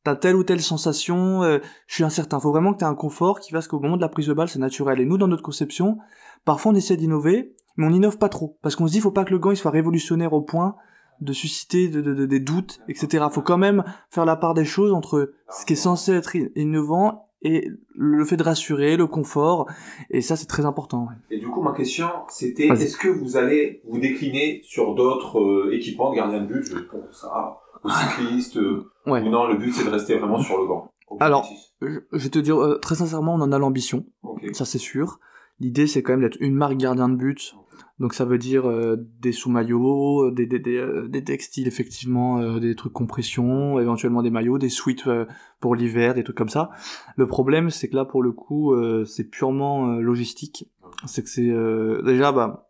t'as telle ou telle sensation, euh, je suis incertain. Faut vraiment que t'aies un confort qui fasse qu'au moment de la prise de balle, c'est naturel. Et nous, dans notre conception, parfois on essaie d'innover, mais on innove pas trop. Parce qu'on se dit, faut pas que le gant, il soit révolutionnaire au point de susciter de- de- de- des doutes, etc. Faut quand même faire la part des choses entre ce qui est censé être innovant et le fait de rassurer, le confort. Et ça, c'est très important. ouais. Et du coup, ma question, c'était est-ce que vous allez vous décliner sur d'autres euh, équipements de gardien de but? Je pense ça aux cyclistes. euh, Ouais. Ou non, le but c'est de rester vraiment sur le banc. Alors. Je, vais te dire, euh, très sincèrement, on en a l'ambition. Ok. ça c'est sûr. L'idée c'est quand même d'être une marque gardien de but, donc ça veut dire euh, des sous-maillots, des, des, des, euh, des textiles effectivement, euh, des trucs compression, éventuellement des maillots, des suites euh, pour l'hiver, des trucs comme ça. Le problème c'est que là pour le coup euh, c'est purement euh, logistique. C'est que c'est euh, déjà bah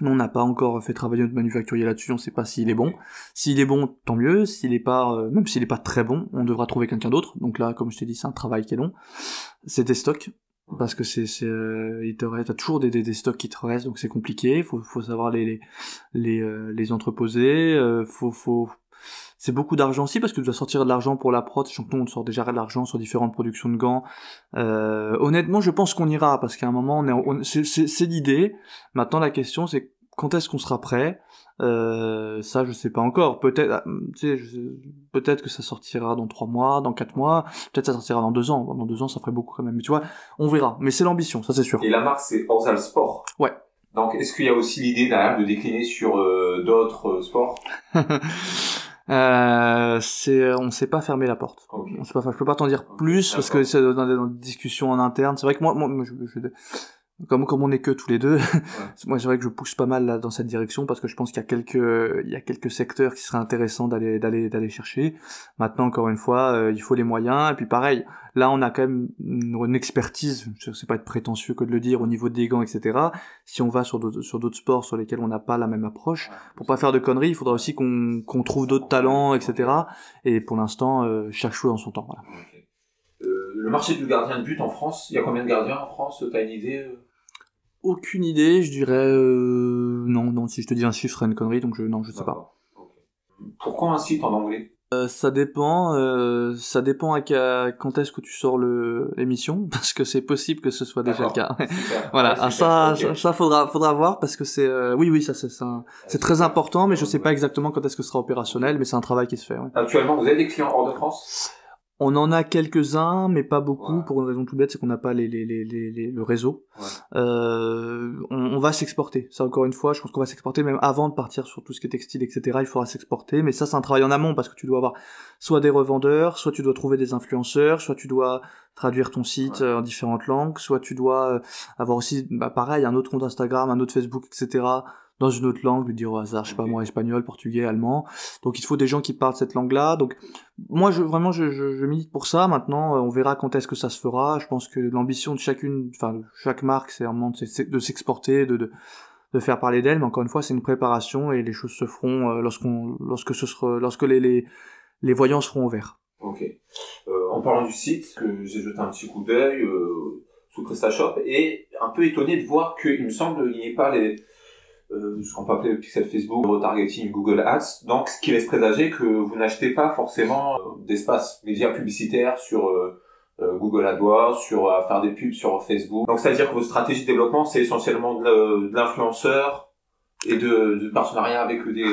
nous on n'a pas encore fait travailler notre manufacturier là-dessus, on sait pas s'il est bon. S'il est bon, tant mieux. S'il est pas, euh, même s'il est pas très bon, on devra trouver quelqu'un d'autre. Donc là, comme je t'ai dit, c'est un travail qui est long. C'est des stocks parce que c'est c'est euh, il te reste t'as toujours des, des, des stocks qui te restent donc c'est compliqué faut faut savoir les les les, euh, les entreposer euh, faut faut c'est beaucoup d'argent aussi parce que tu dois sortir de l'argent pour la prod sachant que nous on sort déjà de l'argent sur différentes productions de gants. Euh, honnêtement je pense qu'on ira parce qu'à un moment on est on- c'est c'est c'est l'idée. Maintenant la question c'est quand est-ce qu'on sera prêt? Euh, ça je sais pas encore. Peut-être ah, tu sais je- peut-être que ça sortira dans trois mois dans quatre mois. Peut-être ça sortira dans deux ans. Dans deux ans ça ferait beaucoup quand même. Mais tu vois on verra. Mais c'est l'ambition ça c'est sûr. Et la marque c'est Orzal Sport. Ouais. Donc est-ce qu'il y a aussi l'idée derrière de décliner sur euh, d'autres euh, sports? euh, c'est on sait pas fermer la porte. Ok. on sait pas je peux pas t'en dire plus parce que c'est dans des, dans des discussions en interne. C'est vrai que moi, moi, moi, je, je- comme comme on est que tous les deux moi c'est vrai que je pousse pas mal là, dans cette direction parce que je pense qu'il y a quelques il y a quelques secteurs qui seraient intéressants d'aller d'aller d'aller chercher. Maintenant encore une fois euh, il faut les moyens. Et puis pareil là on a quand même une, une expertise je sais pas être prétentieux que de le dire au niveau des gants etc si on va sur d'autres sur d'autres sports sur lesquels on n'a pas la même approche pour pas faire de conneries il faudra aussi qu'on qu'on trouve d'autres talents etc et pour l'instant euh, chaque chose en son temps voilà. Euh, le marché du gardien de but en France, il y a combien de gardiens en France T'as une idée euh? Aucune idée je dirais euh, non non si je te dis un chiffre c'est une connerie donc je non je sais pas. Pourquoi un site en anglais? Euh, ça dépend, euh, ça dépend à, quand est-ce que tu sors l'émission, parce que c'est possible que ce soit déjà le cas. Voilà, ah, ça, ça, ça faudra, faudra voir parce que c'est, euh, oui, oui, ça, c'est, c'est très important, mais je sais pas exactement quand est-ce que ce sera opérationnel, mais c'est un travail qui se fait. ouais. Actuellement, vous avez des clients hors de France? On en a quelques-uns, mais pas beaucoup, Ouais. pour une raison toute bête, c'est qu'on n'a pas les, les, les, les, les- le réseau. Ouais. Euh, on, on va s'exporter. Ça, encore une fois, je pense qu'on va s'exporter même avant de partir sur tout ce qui est textile, etc. Il faudra s'exporter, mais ça, c'est un travail en amont parce que tu dois avoir soit des revendeurs, soit tu dois trouver des influenceurs, soit tu dois traduire ton site Ouais. euh, en différentes langues, soit tu dois euh, avoir aussi, bah, pareil, un autre compte Instagram, un autre Facebook, etc. dans une autre langue, lui dire au hasard, je sais pas moi, espagnol, portugais, allemand. Donc il faut des gens qui parlent cette langue-là. Donc moi, je, vraiment, je, je, je milite pour ça. Maintenant, euh, on verra quand est-ce que ça se fera. Je pense que l'ambition de chacune, enfin, chaque marque, c'est vraiment de, s'ex- de s'exporter, de, de, de faire parler d'elle. Mais encore une fois, c'est une préparation et les choses se feront euh, lorsqu'on, lorsque ce sera, lorsque les, les, les voyants seront ouverts. Ok. Euh, en parlant du site, que j'ai jeté un petit coup d'œil euh, sous PrestaShop et un peu étonné de voir qu'il me semble qu'il n'y ait pas les, euh, ce qu'on peut appeler le pixel Facebook, le retargeting Google Ads, donc ce qui laisse présager que vous n'achetez pas forcément euh, d'espace média publicitaire sur euh, euh, Google AdWords, sur faire des pubs sur Facebook. Donc c'est-à-dire que votre stratégie de développement, c'est essentiellement de, de l'influenceur et de, de partenariat avec des...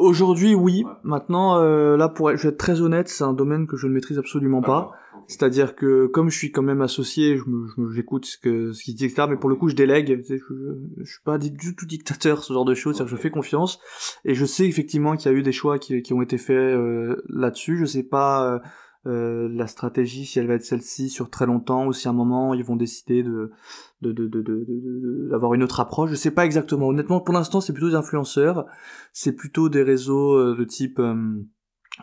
Aujourd'hui, oui. Ouais. Maintenant, euh, là, pour être, je vais être très honnête, c'est un domaine que je ne maîtrise absolument pas. C'est-à-dire que comme je suis quand même associé, je me- j'écoute ce que ce qu'il dit, etc. Mais pour le coup, je délègue. Je, je suis pas du tout dictateur ce genre de choses. C'est-à-dire que je fais confiance et je sais effectivement qu'il y a eu des choix qui, qui ont été faits euh, là-dessus. Je sais pas euh, euh, la stratégie si elle va être celle-ci sur très longtemps ou si à un moment ils vont décider de de de de d'avoir une autre approche. Je sais pas exactement. Honnêtement, pour l'instant, c'est plutôt des influenceurs. C'est plutôt des réseaux euh, de type euh,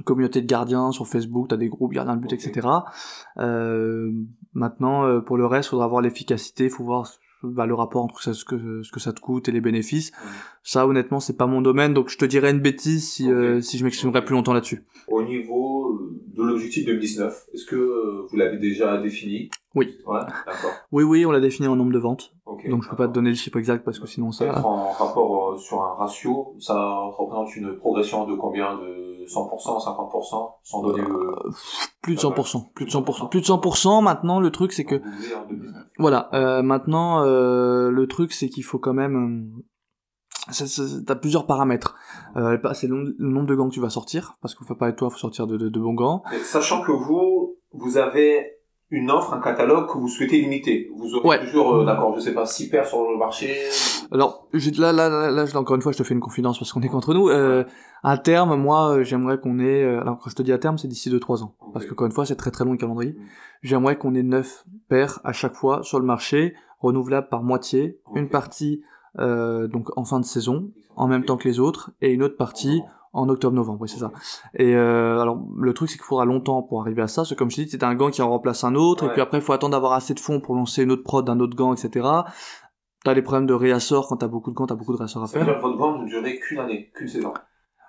communauté de gardiens sur Facebook, t'as des groupes gardiens de but, etc. Euh, maintenant, pour le reste, faudra voir l'efficacité, faut voir bah, le rapport entre ça, ce, que, ce que ça te coûte et les bénéfices. Ouais. Ça, honnêtement, c'est pas mon domaine, donc je te dirais une bêtise si, euh, si je m'exprimerais plus longtemps là-dessus. Au niveau de l'objectif 2019, est-ce que euh, vous l'avez déjà défini? Oui. Ouais. Oui, oui, on l'a défini en nombre de ventes, donc je peux pas te donner le chiffre exact parce que sinon Ça va être ça... en rapport euh, sur un ratio, ça représente une progression de combien De 100%, 50% Sans donner le... Plus de 100%, plus de 100%, plus de 100%. Maintenant, le truc, c'est que Vous voulez en 2019. Voilà, euh, maintenant euh, le truc c'est qu'il faut quand même... Euh, T'as plusieurs paramètres. Euh, c'est le, nombre- de gants que tu vas sortir, parce qu'il faut pas être toi, faut sortir de, de, de bons gants. Sachant que vous, vous avez une offre, un catalogue que vous souhaitez limiter. Vous aurez Ouais. toujours, euh, d'accord, je sais pas, 6 paires sur le marché. Alors j'ai- là, là, là, là, je- encore une fois, je te fais une confidence parce qu'on est qu'entre nous. Euh, à terme, moi, euh, j'aimerais qu'on ait... euh, alors quand je te dis à terme, c'est d'ici 2-3 ans. Parce que encore une fois, c'est très très long le calendrier. Mm. J'aimerais qu'on ait 9 paires à chaque fois sur le marché, renouvelables par moitié, Ok. une partie euh, donc en fin de saison, en même temps que les autres, et une autre partie en octobre-novembre, oui c'est ça. Et euh, alors le truc c'est qu'il faudra longtemps pour arriver à ça, parce que comme je dit, c'est un gant qui en remplace un autre, et puis après il faut attendre d'avoir assez de fonds pour lancer une autre prod d'un autre gant, etc. T'as les problèmes de réassort, quand t'as beaucoup de gants, t'as beaucoup de réassort à Ça veut faire. dire que votre ne durerait qu'une année, qu'une saison.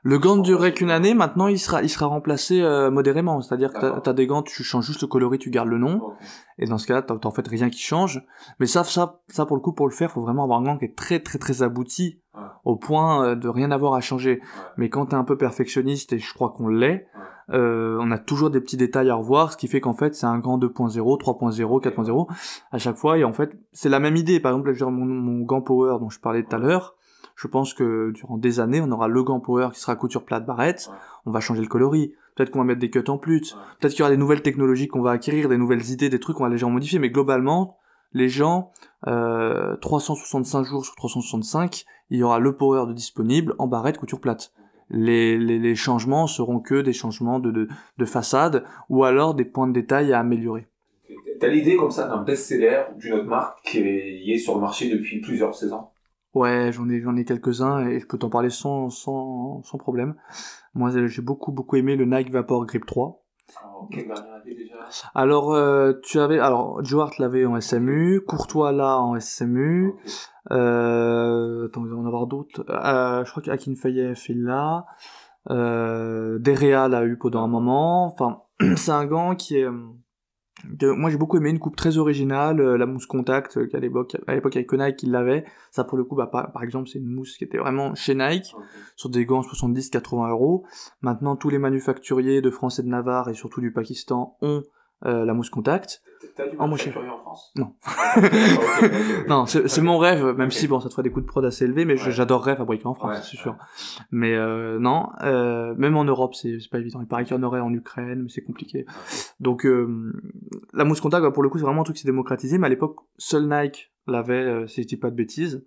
Le gant ne durerait qu'une année, maintenant il sera, il sera remplacé euh, modérément, c'est-à-dire que t'as t'as des gants, tu changes juste le coloris, tu gardes le nom, et dans ce cas-là, t'as en fait rien qui change. Mais ça, ça, ça pour le coup, pour le faire, faut vraiment avoir un gant qui est très très très abouti, Ouais. au point euh, de rien avoir à changer. Ouais. Mais quand t'es un peu perfectionniste, et je crois qu'on l'est, euh, on a toujours des petits détails à revoir, ce qui fait qu'en fait c'est un gant 2.0, 3.0, 4.0 à chaque fois, et en fait c'est la même idée. Par exemple, je veux dire, mon, mon gant Power dont je parlais tout à l'heure, je pense que durant des années, on aura le gant Power qui sera couture plate barrette, Ouais. on va changer le coloris, peut-être qu'on va mettre des cuts en plus, Ouais. peut-être qu'il y aura des nouvelles technologies qu'on va acquérir, des nouvelles idées, des trucs qu'on va légèrement modifier, mais globalement, les gens, euh, 365 jours sur 365, il y aura le Power de disponible en barrette couture plate. Les, les, les changements seront que des changements de, de, de façade ou alors des points de détail à améliorer. T'as l'idée comme ça d'un best-seller d'une autre marque qui est, qui est sur le marché depuis plusieurs saisons? Ouais, j'en ai, j'en ai quelques-uns et je peux t'en parler sans, sans, sans problème. Moi, j'ai beaucoup, beaucoup aimé le Nike Vapor Grip 3. Alors, quelle dernière année déjà Alors, euh, tu avais, alors, Joe l'avait en SMU, Courtois là en SMU, euh, attends, il va en avoir d'autres. Euh, je crois qu'Akin Fayef est là, euh, Derea l'a eu pendant un moment. Enfin, c'est un gant qui est, moi j'ai beaucoup aimé, une coupe très originale, euh, la mousse contact, euh, qu'à l'époque, à l'époque avec Nike qui l'avait. Ça pour le coup, bah, par, par exemple, c'est une mousse qui était vraiment chez Nike sur des gants 70-80 euros. Maintenant, tous les manufacturiers de France et de Navarre et surtout du Pakistan ont euh, la mousse contact. T'as du moi, manufacturier en France Non. Ok. Non, c'est mon rêve, même si bon, ça te ferait des coûts de prod assez élevés, mais Ouais. j'adorerais fabriquer en France, Ouais, c'est sûr. ouais. Mais euh, non, euh, même en Europe, c'est pas évident. Il paraît qu'il y en aurait en Ukraine, mais c'est compliqué. Donc euh, la mousse contact, bah, pour le coup, c'est vraiment un truc qui s'est démocratisé, mais à l'époque, seul Nike l'avait, si je dis pas de bêtises.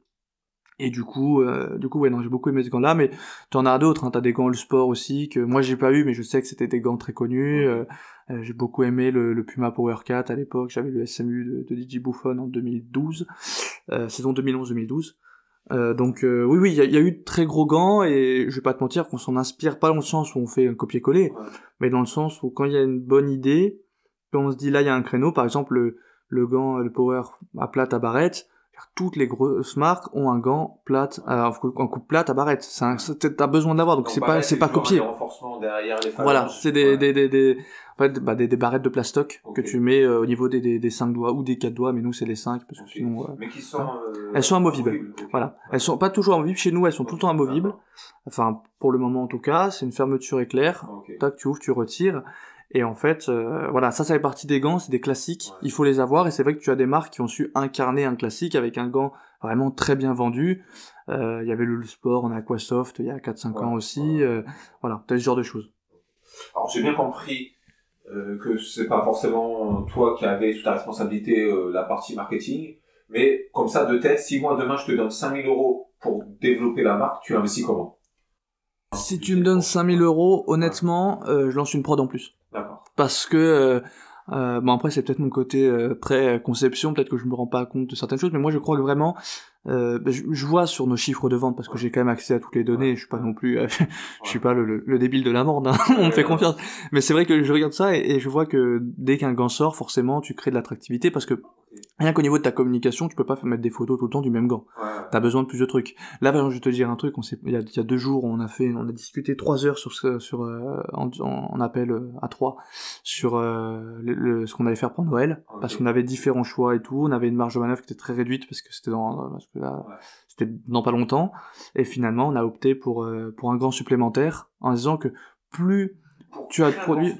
Et du coup, euh, du coup, ouais, non, j'ai beaucoup aimé ce gant-là, mais t'en as d'autres, hein, t'as des gants le sport aussi, que moi j'ai pas eu, mais je sais que c'était des gants très connus. euh, euh, j'ai beaucoup aimé le, le Puma Power 4 à l'époque, j'avais le SMU de, de DJ Buffon en 2012, euh, saison 2011-2012. Euh, donc euh, oui, oui, il y, y a eu de très gros gants, et je vais pas te mentir qu'on s'en inspire, pas dans le sens où on fait un copier-coller, Ouais. mais dans le sens où quand il y a une bonne idée, quand on se dit là il y a un créneau, par exemple le, le gant, le Power à plate à barrette, toutes les grosses marques ont un gant plate, euh, un coupe plate à barrette. C'est un, t'as besoin d'avoir, donc c'est pas, c'est pas copié. voilà, c'est des, des, des, des, en fait, bah, des, des barrettes de plastoc que tu mets euh, au niveau des, des, des 5 doigts ou des 4 doigts, mais nous c'est les 5 parce que sinon. mais qui sont. Euh, elles sont amovibles. Voilà. Elles sont pas toujours amovibles. Chez nous, elles sont tout le temps amovibles. Enfin, pour le moment en tout cas, c'est une fermeture éclair. Tac, tu ouvres, tu retires. Et en fait, euh, voilà, ça, ça fait partie des gants, c'est des classiques. Il faut les avoir. Et c'est vrai que tu as des marques qui ont su incarner un classique avec un gant vraiment très bien vendu. Euh, il y avait le Sport en Aquasoft il y a 4-5 ans aussi. Euh, voilà, t'as ce genre de choses. Alors j'ai bien compris euh, que c'est pas forcément toi qui avais sous ta responsabilité la partie marketing, mais comme ça de tête, si moi demain je te donne 5000 euros pour développer la marque, tu investis comment? Si tu me donnes 5000 euros, honnêtement, je lance une prod en plus. Parce que euh, bon après c'est peut-être mon côté euh, très conception, peut-être que je me rends pas compte de certaines choses, mais moi je crois que vraiment, euh, ben, je, vois sur nos chiffres de vente parce que j'ai quand même accès à toutes les données, je suis pas non plus, je suis pas le, le, débile de la morde, hein. on me fait confiance. Mais c'est vrai que je regarde ça et, et je vois que dès qu'un gant sort, forcément tu crées de l'attractivité parce que Rien qu'au niveau de ta communication, tu peux pas mettre des photos tout le temps du même gant. T'as besoin de plus de trucs. Là, par exemple, je vais te dire un truc. On il, y a, il y a deux jours, on a fait, on a discuté trois heures sur ce, sur euh, en, en, appel euh, à trois sur euh, le, ce qu'on allait faire pour Noël, parce qu'on avait différents choix et tout. On avait une marge de manœuvre qui était très réduite parce que c'était dans, que là, c'était dans pas longtemps. Et finalement, on a opté pour pour un gant supplémentaire en disant que plus tu as de produits.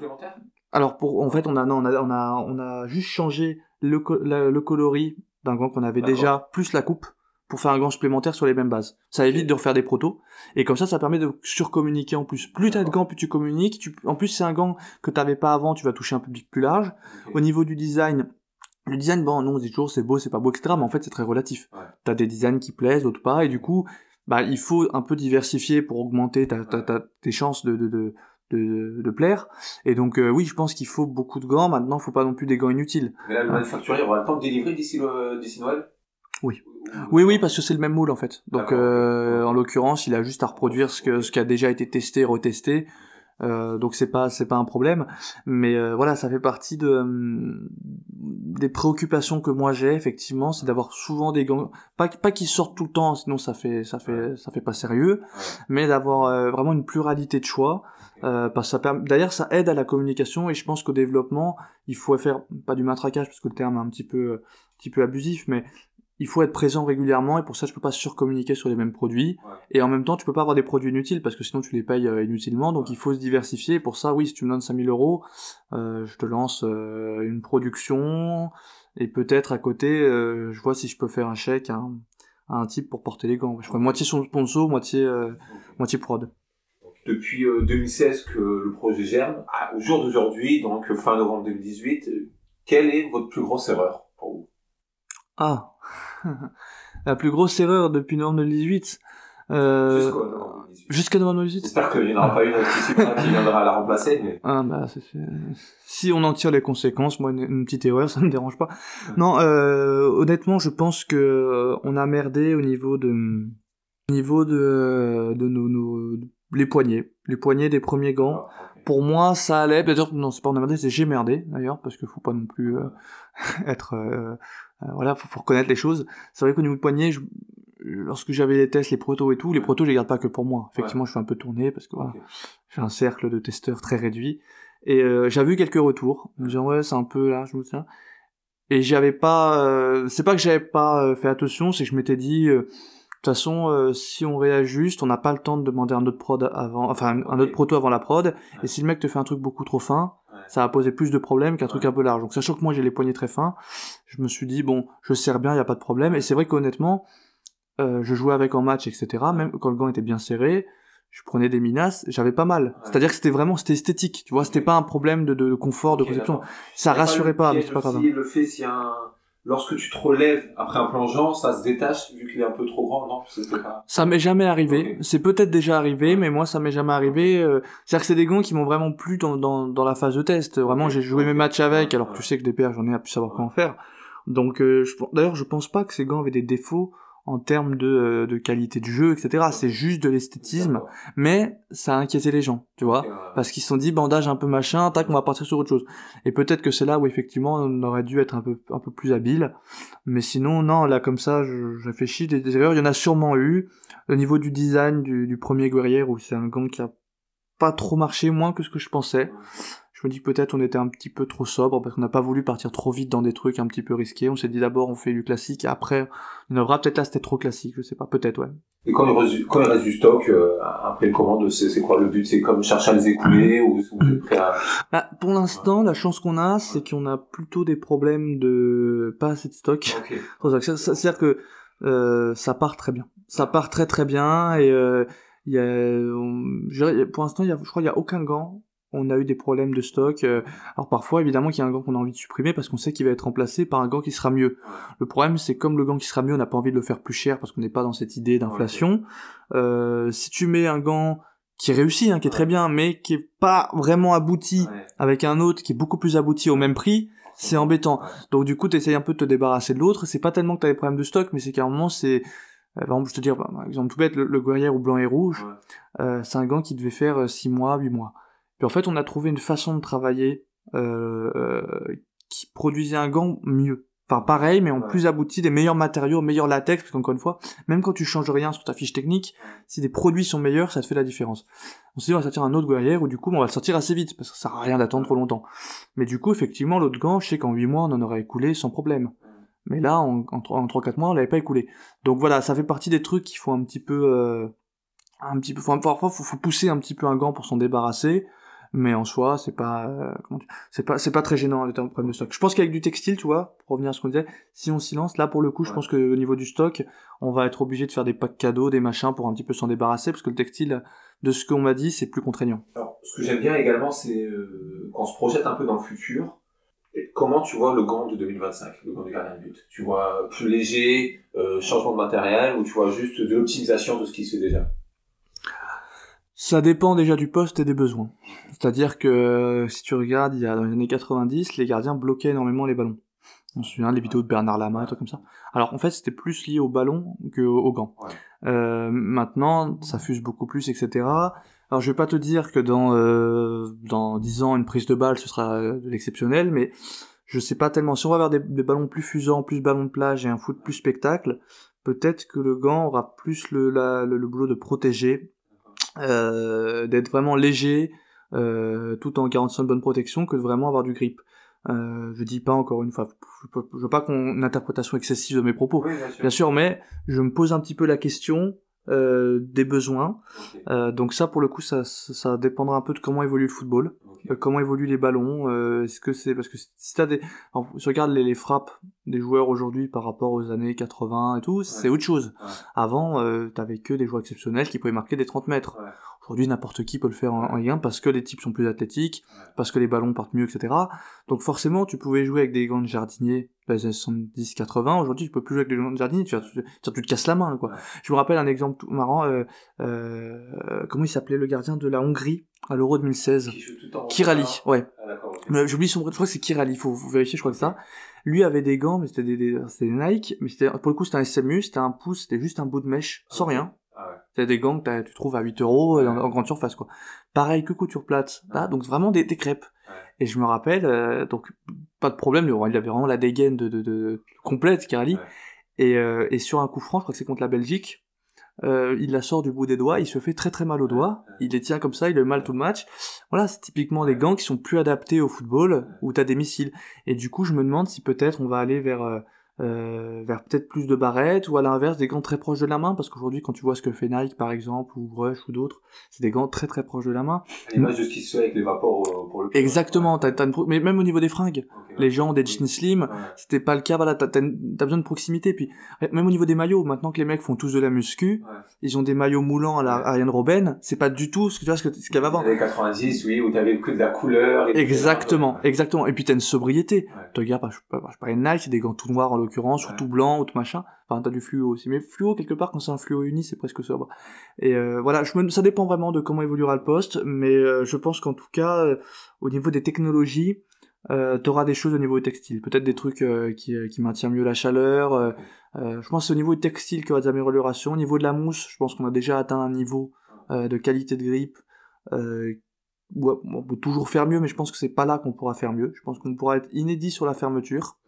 Alors pour, en fait, on a, non, on a, on a, on a juste changé le, le coloris d'un gant qu'on avait déjà, plus la coupe, pour faire un gant supplémentaire sur les mêmes bases. Ça évite de refaire des protos, et comme ça, ça permet de surcommuniquer en plus. Plus t'as de gants, plus tu communiques. Tu... En plus, c'est un gant que t'avais pas avant, tu vas toucher un public plus large. Au niveau du design, le design, bon, non, on dit toujours c'est beau, c'est pas beau, etc. Mais en fait, c'est très relatif. Ouais. T'as des designs qui plaisent, d'autres pas, et du coup, bah, il faut un peu diversifier pour augmenter ta, ta, ta, tes chances de, de, de, de, de plaire. Et donc euh, oui, je pense qu'il faut beaucoup de gants. Maintenant, il faut pas non plus des gants inutiles. Mais là, le manufacturier aura le temps de délivrer d'ici Noël? Oui. Oui, oui, parce que c'est le même moule en fait. Donc euh, en l'occurrence, il a juste à reproduire ce que ce qui a déjà été testé, retesté. Euh, donc c'est pas c'est pas un problème, mais euh, voilà, ça fait partie de euh, des préoccupations que moi j'ai effectivement, c'est d'avoir souvent des gants, pas pas qu'ils sortent tout le temps, sinon ça fait ça fait ça fait pas sérieux, mais d'avoir euh, vraiment une pluralité de choix. parce que ça permet, d'ailleurs ça aide à la communication et je pense qu'au développement il faut faire pas du matraquage parce que le terme est un petit peu un petit peu abusif, mais il faut être présent régulièrement et pour ça tu peux pas surcommuniquer sur les mêmes produits. Ouais. et en même temps tu peux pas avoir des produits inutiles parce que sinon tu les payes euh, inutilement. Donc ouais. il faut se diversifier. Et pour ça oui si tu me donnes 5000 euros euh, je te lance euh, une production. Et peut-être à côté euh, je vois si je peux faire un chèque à un, à un type pour porter les gants. Je crois moitié son sponsor moitié moitié prod. Depuis 2016 que le projet germe au jour d'aujourd'hui donc fin novembre 2018 quelle est votre plus grosse erreur pour vous? Ah la plus grosse erreur depuis novembre 2018. Euh, Jusqu'à novembre 2018. J'espère qu'il n'y en aura pas une qui viendra la remplacer. Mais... Ah bah, c est, c est... si on en tire les conséquences, moi une, une petite erreur, ça me dérange pas. Non, euh, honnêtement, je pense que euh, on a merdé au niveau de, au niveau de, de nos, nos, les poignets, les poignets des premiers gants. Ah, okay. Pour moi, ça allait. D'ailleurs, non, c'est pas on a merdé, c'est j'ai merdé d'ailleurs, parce qu'il faut pas non plus euh, être euh, voilà, faut, faut, reconnaître les choses. C'est vrai qu'au niveau de poignet, je, lorsque j'avais les tests, les protos et tout, les protos, je les garde pas que pour moi. Effectivement, ouais. je fais un peu tourner parce que voilà, okay. j'ai un cercle de testeurs très réduit. Et euh, j'avais eu quelques retours, me disant ouais, c'est un peu là, je me tiens. Et j'avais pas, euh, c'est pas que j'avais pas euh, fait attention, c'est que je m'étais dit, euh, de toute façon, euh, si on réajuste, on n'a pas le temps de demander un autre prod avant, enfin un autre proto avant la prod. Et si le mec te fait un truc beaucoup trop fin, ça va poser plus de problèmes qu'un truc un peu large. Donc sachant que moi j'ai les poignets très fins, je me suis dit bon, je serre bien, il y a pas de problème. Et c'est vrai qu'honnêtement, euh, je jouais avec en match, etc. Même quand le gant était bien serré, je prenais des minas, j'avais pas mal. Ouais. C'est-à-dire que c'était vraiment, c'était esthétique, tu vois, c'était pas un problème de, de confort, okay, de conception. Ça rassurait pas, mais c'est pas grave. Le fait si un lorsque tu te relèves après un plongeant, ça se détache vu qu'il est un peu trop grand, non? Pas... Ça m'est jamais arrivé. Okay. C'est peut-être déjà arrivé, mais moi ça m'est jamais arrivé. Euh, c'est-à-dire que c'est des gants qui m'ont vraiment plu dans, dans, dans, la phase de test. Vraiment, okay. j'ai joué mes matchs avec, alors que tu sais que des paires, j'en ai à plus savoir comment faire. Donc, euh, d'ailleurs, je pense pas que ces gants avaient des défauts en termes de, euh, de qualité de jeu, etc. C'est juste de l'esthétisme, mais ça a inquiété les gens, tu vois, parce qu'ils se sont dit bandage un peu machin, tac, on va partir sur autre chose. Et peut-être que c'est là où effectivement on aurait dû être un peu un peu plus habile, mais sinon non, là comme ça, je, je réfléchis des, des, erreurs, il y en a sûrement eu. Au niveau du design du, du premier guerrier où c'est un gant qui a pas trop marché, moins que ce que je pensais je me dis peut-être on était un petit peu trop sobre parce qu'on n'a pas voulu partir trop vite dans des trucs un petit peu risqués. On s'est dit d'abord on fait du classique et après on aura peut-être là c'était trop classique, je sais pas, peut-être ouais. Et quand il reste, quand il reste du stock euh, après une commande, c'est quoi le but? C'est comme chercher à les écouler ou vous êtes prêt à... Bah, pour l'instant, la chance qu'on a, c'est qu'on a plutôt des problèmes de pas assez de stock. Okay. C'est-à-dire que euh, ça part très bien. Ça part très très bien et euh, il y a, pour l'instant, je crois qu'il y a aucun gant on a eu des problèmes de stock. Euh, alors parfois, évidemment, qu'il y a un gant qu'on a envie de supprimer parce qu'on sait qu'il va être remplacé par un gant qui sera mieux. Le problème, c'est comme le gant qui sera mieux, on n'a pas envie de le faire plus cher parce qu'on n'est pas dans cette idée d'inflation. Euh, si tu mets un gant qui réussit, hein, qui est très bien, mais qui est pas vraiment abouti avec un autre qui est beaucoup plus abouti au même prix, c'est embêtant. Donc du coup, tu essayes un peu de te débarrasser de l'autre. C'est pas tellement que tu as des problèmes de stock, mais c'est qu'à un moment, c'est euh, par exemple, je te dire, par exemple tout bête, le, le guerrier ou blanc et rouge, c'est un gant qui devait faire 6 mois, 8 mois en fait, on a trouvé une façon de travailler euh, euh, qui produisait un gant mieux. Enfin, pareil, mais en plus abouti, des meilleurs matériaux, meilleurs latex, parce qu'encore une fois, même quand tu changes rien sur ta fiche technique, si des produits sont meilleurs, ça te fait la différence. On s'est dit, on va sortir un autre guerrier, ou du coup, on va le sortir assez vite, parce que ça sert à rien d'attendre trop longtemps. Mais du coup, effectivement, l'autre gant, je sais qu'en 8 mois, on en aurait écoulé sans problème. Mais là, en, en 3-4 mois, on l'avait pas écoulé. Donc voilà, ça fait partie des trucs qu'il faut un petit peu... Euh, un petit peu, parfois, faut, faut pousser un petit peu un gant pour s'en débarrasser mais en soi c'est pas euh, c'est pas c'est pas très gênant le problème de stock. Je pense qu'avec du textile tu vois pour revenir à ce qu'on disait si on s'y lance là pour le coup je pense que au niveau du stock on va être obligé de faire des packs cadeaux des machins pour un petit peu s'en débarrasser parce que le textile de ce qu'on m'a dit c'est plus contraignant. Alors ce que j'aime bien également c'est euh, quand on se projette un peu dans le futur Comment tu vois le gant de 2025, le gant de gardien de but? Tu vois plus léger, euh, changement de matériel, ou tu vois juste de l'optimisation de ce qui se fait déjà? Ça dépend déjà du poste et des besoins. C'est-à-dire que si tu regardes, il y a dans les années 90, les gardiens bloquaient énormément les ballons. On se souvient des vidéos de Bernard Lama et tout comme ça. Alors en fait, c'était plus lié au ballon que au gants. Euh, maintenant, ça fuse beaucoup plus, etc. Alors je vais pas te dire que dans euh, dans 10 ans, une prise de balle, ce sera euh, de l'exceptionnel, mais je sais pas tellement. Si on va avoir des, ballons plus fusants, plus ballons de plage et un foot plus spectacle, peut-être que le gant aura plus le, le, le boulot de protéger euh, d'être vraiment léger, euh, tout en garantissant une bonne protection, que de vraiment avoir du grip. Euh, je dis pas encore une fois, je, veux pas qu'on une interprétation excessive de mes propos, bien, sûr. mais je me pose un petit peu la question euh, des besoins. Euh, donc ça, pour le coup, ça, ça dépendra un peu de comment évolue le football, euh, comment évoluent les ballons. Euh, est-ce que c'est parce que si t'as des, Alors, si tu regardes les, les, frappes des joueurs aujourd'hui par rapport aux années 80 et tout, c'est autre chose. Avant, euh, t'avais que des joueurs exceptionnels qui pouvaient marquer des 30 mètres. Aujourd'hui, n'importe qui peut le faire en, en Ligue parce que les types sont plus athlétiques, parce que les ballons partent mieux, etc. Donc forcément, tu pouvais jouer avec des gants de jardiniers les 70, 80. Aujourd'hui, tu peux plus jouer avec des gants de jardiniers, tu, tu, tu, te casses la main, quoi. Je me rappelle un exemple tout marrant. Euh, euh, comment il s'appelait le gardien de la Hongrie à l'Euro 2016 Kirali, ouais. Ah, J'oublie son prénom, je crois que c'est Kirali. Faut, faut vérifier, je crois que ça. Lui avait des gants, mais c'était des, des, des Nike, mais c'était pour le coup c'était un SMU, c'était un pouce, c'était juste un bout de mèche, sans rien. C'est des gants que tu trouves à 8 euros en, grande surface, quoi. Pareil que couture plate, là, donc vraiment des, des crêpes. Et je me rappelle, euh, donc pas de problème, il avait vraiment la dégaine de, de, de complète, Kirali. Et, euh, et sur un coup franc, je crois que c'est contre la Belgique, euh, il la sort du bout des doigts, il se fait très très mal aux doigts, il les tient comme ça, il a mal tout le match. Voilà, c'est typiquement des gants qui sont plus adaptés au football, où t'as des missiles. Et du coup, je me demande si peut-être on va aller vers euh, euh, vers peut-être plus de barrettes ou à l'inverse des gants très proches de la main parce qu'aujourd'hui quand tu vois ce que fait Nike par exemple ou Rush ou d'autres c'est des gants très très proches de la main. L'image de ce qui se fait avec les vapeurs pour le exactement t'as, t'as mais même au niveau des fringues les gens ont des jeans slim c'était pas le cas voilà t'as, besoin de proximité puis même au niveau des maillots maintenant que les mecs font tous de la muscu ils ont des maillots moulants à la Ariane Robben c'est pas du tout ce que tu vois ce, que, ce qu'il y avait avant les 90 oui où t'avais que de la couleur exactement exactement. Et puis t'as une sobriété. Tu regardes je, je, parlais de Nike c'est des gants tout noirs en l'occurrence, ou tout blanc, ou tout machin. Enfin, t'as du fluo aussi. Mais fluo, quelque part, quand c'est un fluo uni, c'est presque sobre. Et euh, voilà, je me... ça dépend vraiment de comment évoluera le poste, mais euh, je pense qu'en tout cas, euh, au niveau des technologies, t'auras des choses au niveau textile, peut-être des trucs qui, qui maintiennent mieux la chaleur. Je pense que c'est au niveau textile qu'il y aura des améliorations. Au niveau de la mousse, je pense qu'on a déjà atteint un niveau de qualité de grippe. Ouais, on peut toujours faire mieux, mais je pense que c'est pas là qu'on pourra faire mieux. Je pense qu'on pourra être inédit sur la fermeture.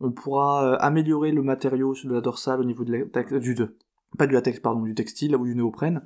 On pourra euh, améliorer le matériau de la dorsale au niveau de la, du de, pas du latex pardon, du textile ou du néoprène.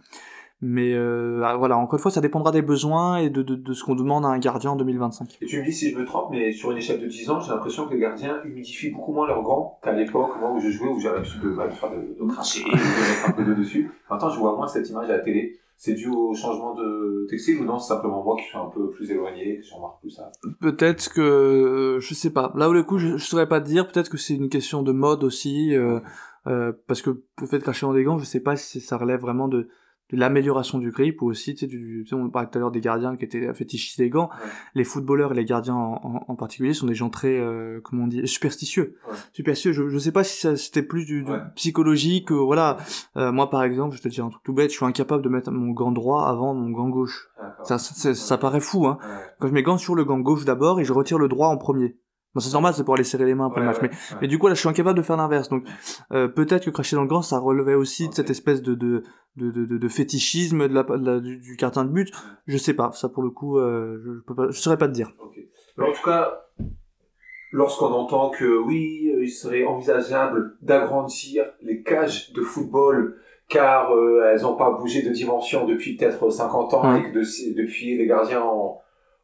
Mais euh, ah, voilà, encore une fois, ça dépendra des besoins et de, de, ce qu'on demande à un gardien en 2025. Et tu me dis si je me trompe, mais sur une échelle de 10 ans, j'ai l'impression que les gardiens humidifient beaucoup moins leurs gants qu'à l'époque, où je jouais, où j'avais l'habitude de, de faire de, de cracher, de mettre un peu de dessus. Maintenant, je vois moins cette image à la télé. C'est dû au changement de textile ou non C'est simplement moi qui suis un peu plus éloigné, que je remarque plus ça? Peut-être que je sais pas. Là où le coup, je, je saurais pas te dire. Peut-être que c'est une question de mode aussi, euh, euh, parce que le fait de cracher dans des gants, je sais pas si ça relève vraiment de de l'amélioration du grip ou aussi tu sais, du, tu sais, on parlait tout à l'heure des gardiens qui étaient fétichistes des gants Ouais. les footballeurs et les gardiens en, en, en particulier sont des gens très euh, comment on dit superstitieux. Ouais. superstitieux je, je sais pas si ça c'était plus du, du Ouais. psychologique euh, voilà. Euh, moi par exemple je te dis un truc tout bête je suis incapable de mettre mon gant droit avant mon gant gauche. Ça ça, ça, ça paraît fou hein. Quand je mets gants sur le gant gauche d'abord et je retire le droit en premier bon c'est normal c'est pour aller serrer les mains après Ouais, le match ouais, mais ouais. mais du coup là je suis incapable de faire l'inverse donc euh, peut-être que cracher dans le gant ça relevait aussi de cette espèce de de de, de, de, fétichisme de la, de la- du, du gardien de but je sais pas ça pour le coup euh, je, je peux pas je saurais pas te dire. Mais en tout cas, lorsqu'on entend que oui, euh, il serait envisageable d'agrandir les cages de football car euh, elles n'ont pas bougé de dimension depuis peut-être 50 ans et que de- depuis les gardiens ont,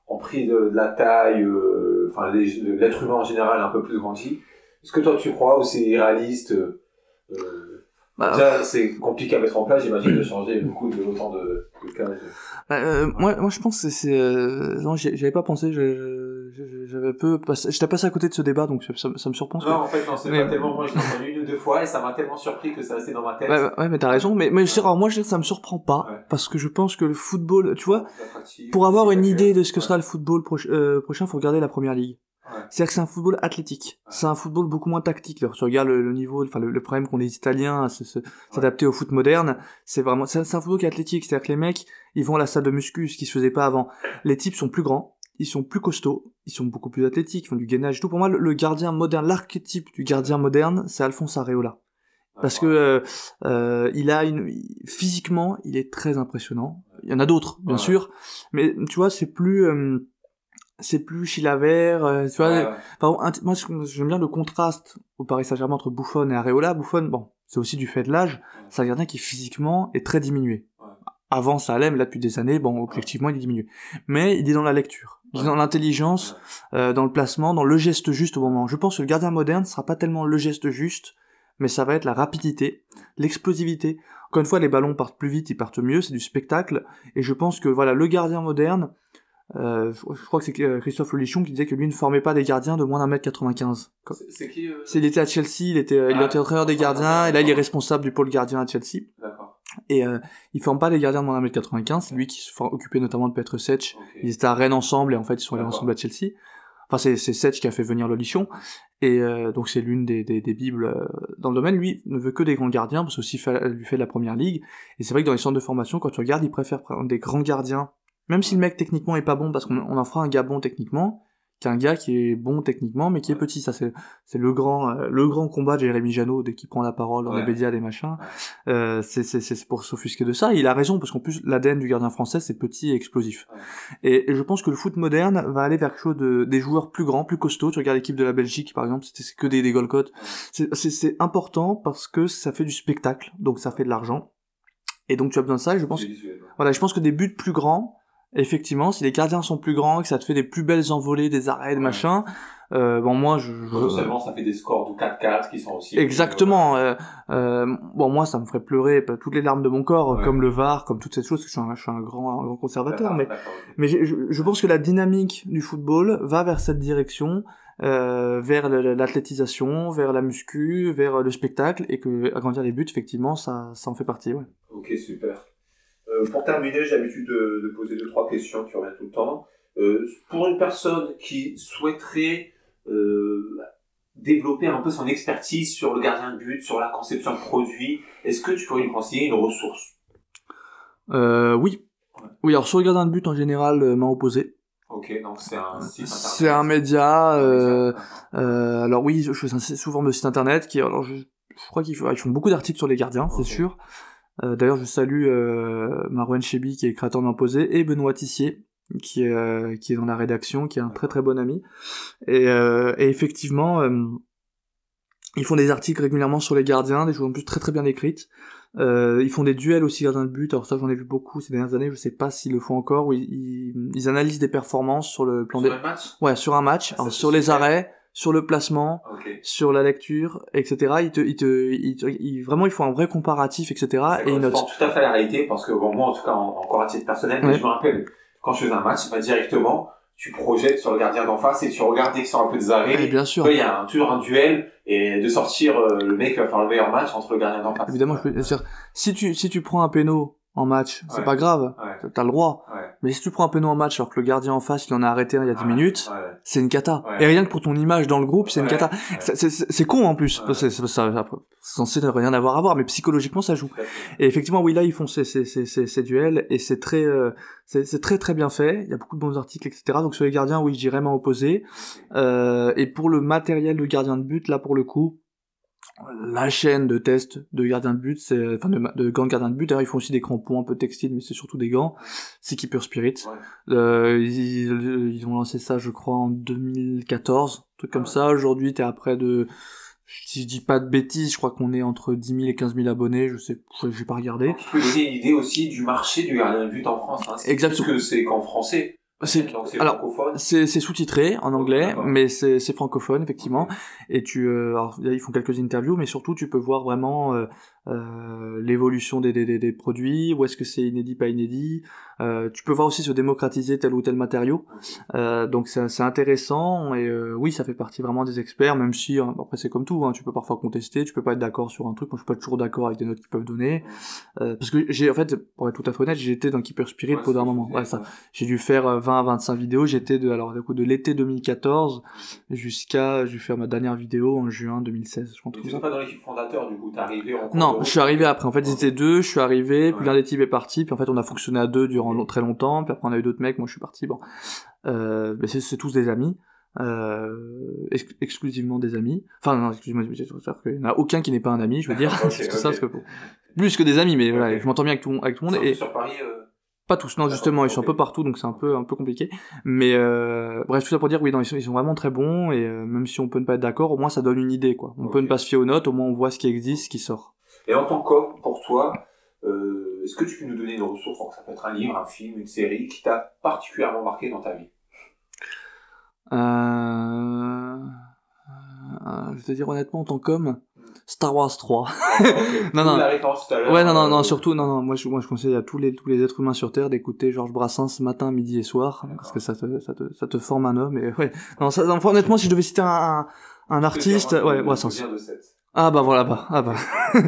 ont pris de, de la taille, euh, enfin l'être humain en général un peu plus grandi. Est-ce que toi tu crois ou c'est irréaliste euh, Bah, Déjà, c'est compliqué à mettre en place, j'imagine, de changer beaucoup de autant de, de bah, euh, moi moi je pense que c'est euh, non j'y j'y avais pas pensé je- je- j'avais peu passé j'étais passé à côté de ce débat donc ça, ça, ça me surprend Non, en fait, non, c'est Mais- pas tellement. Moi, je l'ai entendu une ou deux fois et ça m'a tellement surpris que ça restait dans ma tête. Ouais, ouais, mais t'as raison. Mais, mais je sais, alors moi, je sais que ça me surprend pas. Ouais. Parce que je pense que le football, tu vois, pour avoir une idée de ce que ouais. sera le football proche- euh, prochain, faut regarder la première ligue. Ouais. C'est-à-dire que c'est un football athlétique. C'est un football beaucoup moins tactique. Alors, tu regardes le, le niveau, enfin, le, le problème qu'ont les Italiens à s'adapter au foot moderne, c'est vraiment, c'est c'est un football qui est athlétique. C'est-à-dire que les mecs, ils vont à la salle de muscu, ce qui se faisait pas avant. Les types sont plus grands, ils sont plus costauds, ils sont beaucoup plus athlétiques, ils font du gainage et tout. Pour moi, le, gardien moderne, l'archétype du gardien moderne, c'est Alphonse Areola. Parce que euh, euh, il a une physiquement, il est très impressionnant. Il y en a d'autres, bien Ouais. sûr, mais tu vois, c'est plus euh, c'est plus Chilavert, euh, tu vois. Ouais. Par moi, j'aime bien le contraste au Paris Saint-Germain entre Buffon et Areola. Buffon, bon, c'est aussi du fait de l'âge. C'est un gardien qui physiquement est très diminué. Avant, ça allait, mais là, depuis des années, bon, objectivement, il est diminué. Mais il est dans la lecture, Ouais. dans l'intelligence, euh, dans le placement, dans le geste juste au bon moment. Je pense que le gardien moderne ne sera pas tellement le geste juste, mais ça va être la rapidité, l'explosivité. Encore une fois, les ballons partent plus vite, ils partent mieux, c'est du spectacle. Et je pense que voilà, le gardien moderne, euh, je crois que c'est euh, Christophe Lolichon qui disait que lui ne formait pas des gardiens de moins d'un mètre 95. Comme- C'est- qui euh, C'est, il était à Chelsea, il était, euh, il Ah. était entraîneur des gardiens, et là il est responsable du pôle gardien à Chelsea. D'accord. Et euh, il forme pas les gardiens de moins d'un mètre 95, c'est lui qui se occupait notamment de Petr Sech. Ok. Ils étaient à Rennes ensemble et en fait ils sont allés ensemble à Chelsea. Enfin c'est c'est Sech qui a fait venir Lolichon et euh, donc c'est l'une des, des, des bibles euh, dans le domaine. Lui ne veut que des grands gardiens parce fait, lui fait de la première ligue. Et c'est vrai que dans les centres de formation quand tu regardes il préfère prendre des grands gardiens, même si le mec techniquement est pas bon parce qu'on on en fera un gars bon techniquement qu'un gars qui est bon techniquement mais qui est petit. Ça c'est c'est le grand euh, le grand combat de Jérémy Janot dès qu'il prend la parole dans Ouais. les médias des machins. Euh, c'est c'est c'est pour s'offusquer de ça. Et il a raison parce qu'en plus l'ADN du gardien français c'est petit et explosif. Ouais. Et, et je pense que le foot moderne va aller vers quelque chose de des joueurs plus grands, plus costauds. Tu regardes l'équipe de la Belgique par exemple, c'était c'est que des des Golcotes. C'est c'est important parce que ça fait du spectacle, donc ça fait de l'argent. Et donc tu as besoin de ça. Et je pense voilà, je pense que des buts plus grands, effectivement, si les gardiens sont plus grands, que ça te fait des plus belles envolées, des arrêts, des Ouais. machins. Euh, bon moi je, je- Potentiellement, ça fait des scores de 4-4 qui sont aussi. Exactement. euh, euh, bon, moi, ça me ferait pleurer toutes les larmes de mon corps, Ouais. comme le VAR, comme toutes ces choses. parce que Je suis un, je suis un grand, un grand conservateur, mais je, je pense que la dynamique du football va vers cette direction, euh, vers l'athlétisation, vers la muscu, vers le spectacle, et que agrandir les buts, effectivement, ça, ça en fait partie. Ouais. Ok, super. Euh, pour terminer, j'ai l'habitude de, de poser deux, trois questions qui reviennent tout le temps. Euh, pour une personne qui souhaiterait euh, développer un peu son expertise sur le gardien de but, sur la conception de produits, est-ce que tu pourrais lui conseiller une ressource? Oui. Ouais. Oui, alors sur le gardien de but, en général, main opposée. Ok, donc c'est un site. C'est un média. Alors oui, je fais forme de site internet qui, alors je, je crois qu'ils font beaucoup d'articles sur les gardiens, c'est sûr. Euh, D'ailleurs, je salue euh, Marouane Chebi qui est créateur d'Imposé et Benoît Tissier qui est euh, qui est dans la rédaction, qui est un très très bon ami. Et, euh, et effectivement, ils font des articles régulièrement sur les gardiens, des choses en plus très très bien écrites. Euh, ils font des duels aussi gardiens de but. Alors ça, j'en ai vu beaucoup ces dernières années. Je sais pas s'ils le font encore. Où ils, ils, analysent des performances sur le plan sur des. Un match? Ouais, sur un match. Ah, alors, sur les arrêts, sur le placement, okay. sur la lecture, etc. Ils te, ils te, ils, ils, vraiment, il faut un vrai comparatif, etc. Et ils notent. tout à fait à la réalité parce que bon, moi, en tout cas, en, encore à titre personnel, ouais. je me rappelle quand je faisais un match, bah, directement, tu projettes sur le gardien d'en face et tu regardes dès qu'il sort un peu des arrêts. Et bien sûr. Il y a un, toujours un duel et de sortir euh, le mec qui va faire le meilleur match entre le gardien d'en face. Évidemment, je peux dire, si tu, si tu prends un péno en match, c'est Ouais. pas grave. Ouais. T'as le droit. Ouais. Mais si tu prends un péno en match alors que le gardien en face, il en a arrêté un il y a 10 Ouais. minutes, Ouais. c'est une cata. Ouais. Et rien que pour ton image dans le groupe, c'est une cata. C'est- C'est c'est con en plus. C'est censé ne rien avoir à voir, mais psychologiquement ça joue. Et effectivement, oui, là, ils font ces, ces, ces, ces, duels et c'est très, euh, c'est c'est très très bien fait. Il y a beaucoup de bons articles, etc. Donc sur les gardiens, oui, je dirais main opposée. Euh, et pour le matériel de gardien de but, là, pour le coup, la chaîne de test de gardien de but, c'est, enfin, de, gants de gardien de but. D'ailleurs, ils font aussi des crampons un peu textiles, mais c'est surtout des gants. C'est Keeper Spirit. Ouais. Euh, ils, ils ont lancé ça, je crois, en 2014, un truc comme Ouais. ça. Aujourd'hui, t'es à près de, si je dis pas de bêtises, je crois qu'on est entre 10 000 et 15 000 abonnés. Je sais, j'ai pas regardé. Donc, tu peux donner une idée aussi du marché du gardien de but en France. Hein. Exactement. plus que c'est qu'en français. C'est, alors, c'est, sous-titré en anglais, mais c'est, francophone effectivement. Et tu, euh, alors, ils font quelques interviews, mais surtout tu peux voir vraiment euh, euh, l'évolution des, des, des, des produits, où est-ce que c'est inédit, pas inédit. Euh, tu peux voir aussi se démocratiser tel ou tel matériau. Euh, donc c'est, c'est intéressant et euh, oui, ça fait partie vraiment des experts, même si hein, après c'est comme tout, hein, tu peux parfois contester, tu peux pas être d'accord sur un truc. Moi, je suis pas toujours d'accord avec des notes qu'ils peuvent donner, Euh, parce que j'ai en fait, pour être tout à fait honnête, j'ai été dans Keeper Spirit Ouais, pendant un moment. Ouais, ça. J'ai dû faire euh, 20 à 25 vidéos. J'étais de alors du coup de l'été 2014 jusqu'à je vais faire ma dernière vidéo en juin 2016. Je truc tu pas dans l'équipe fondateur, du coup, t'es arrivé en cours Non, je suis arrivé après. En fait, ils étaient deux. Je suis arrivé. Puis l'un des types est parti. Puis en fait, on a fonctionné à deux durant très longtemps. Puis après, on a eu d'autres mecs. Moi, je suis parti. Bon, euh, mais c'est c'est tous des amis. Euh, ex- exclusivement des amis. Enfin, non, dire qu'il n'y en a aucun qui n'est pas un ami, je veux dire. Ok, c'est tout ça, parce que plus que des amis, mais voilà, je m'entends bien avec tout, avec tout le monde. Et, sur Paris. euh, pas tous, non, justement, ils sont un peu partout, donc c'est un peu, un peu compliqué. Mais euh, bref, tout ça pour dire, oui, non, ils, sont, ils sont vraiment très bons, et euh, même si on peut ne pas être d'accord, au moins ça donne une idée, quoi. On peut ne pas se fier aux notes, au moins on voit ce qui existe, ce qui sort. Et en tant qu'homme, pour toi, euh, est-ce que tu peux nous donner une ressource? Ça peut être un livre, un film, une série qui t'a particulièrement marqué dans ta vie? Euh... euh, je vais te dire honnêtement, en tant qu'homme, Star Wars 3. Non, non. La tout à. Ouais, non, non, non, surtout, non, non, moi je, moi je conseille à tous les, tous les êtres humains sur Terre d'écouter Georges Brassens matin, midi et soir, parce que ça te, ça te, ça te forme un homme, et ouais. Non, ça, honnêtement, si je devais citer un, un, un artiste, ouais, Brassens. Ah bah voilà, bah, ah bah.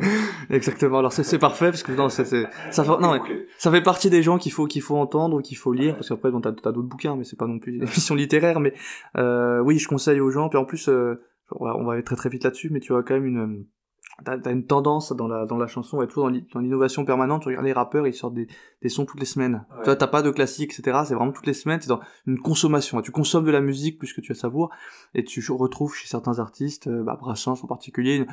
Exactement. Alors c'est c'est parfait parce que non, c'est ça fait non, ça fait partie des gens qu'il faut qu'il faut entendre ou qu'il faut lire parce qu'après bon t'as t'as d'autres bouquins mais c'est pas non plus une émission littéraire mais euh, oui je conseille aux gens puis en plus euh, on va on va aller très très vite là-dessus mais tu as quand même une euh, T'as t'as une tendance dans la, dans la chanson et toujours dans l'i- dans l'innovation permanente. Tu regardes les rappeurs, ils sortent des, des sons toutes les semaines. Ouais. Tu vois, t'as pas de classique, etc. C'est vraiment toutes les semaines. C'est dans une consommation. Tu consommes de la musique plus que tu as savoure. Et tu retrouves chez certains artistes, euh, bah, Brassens en particulier, une,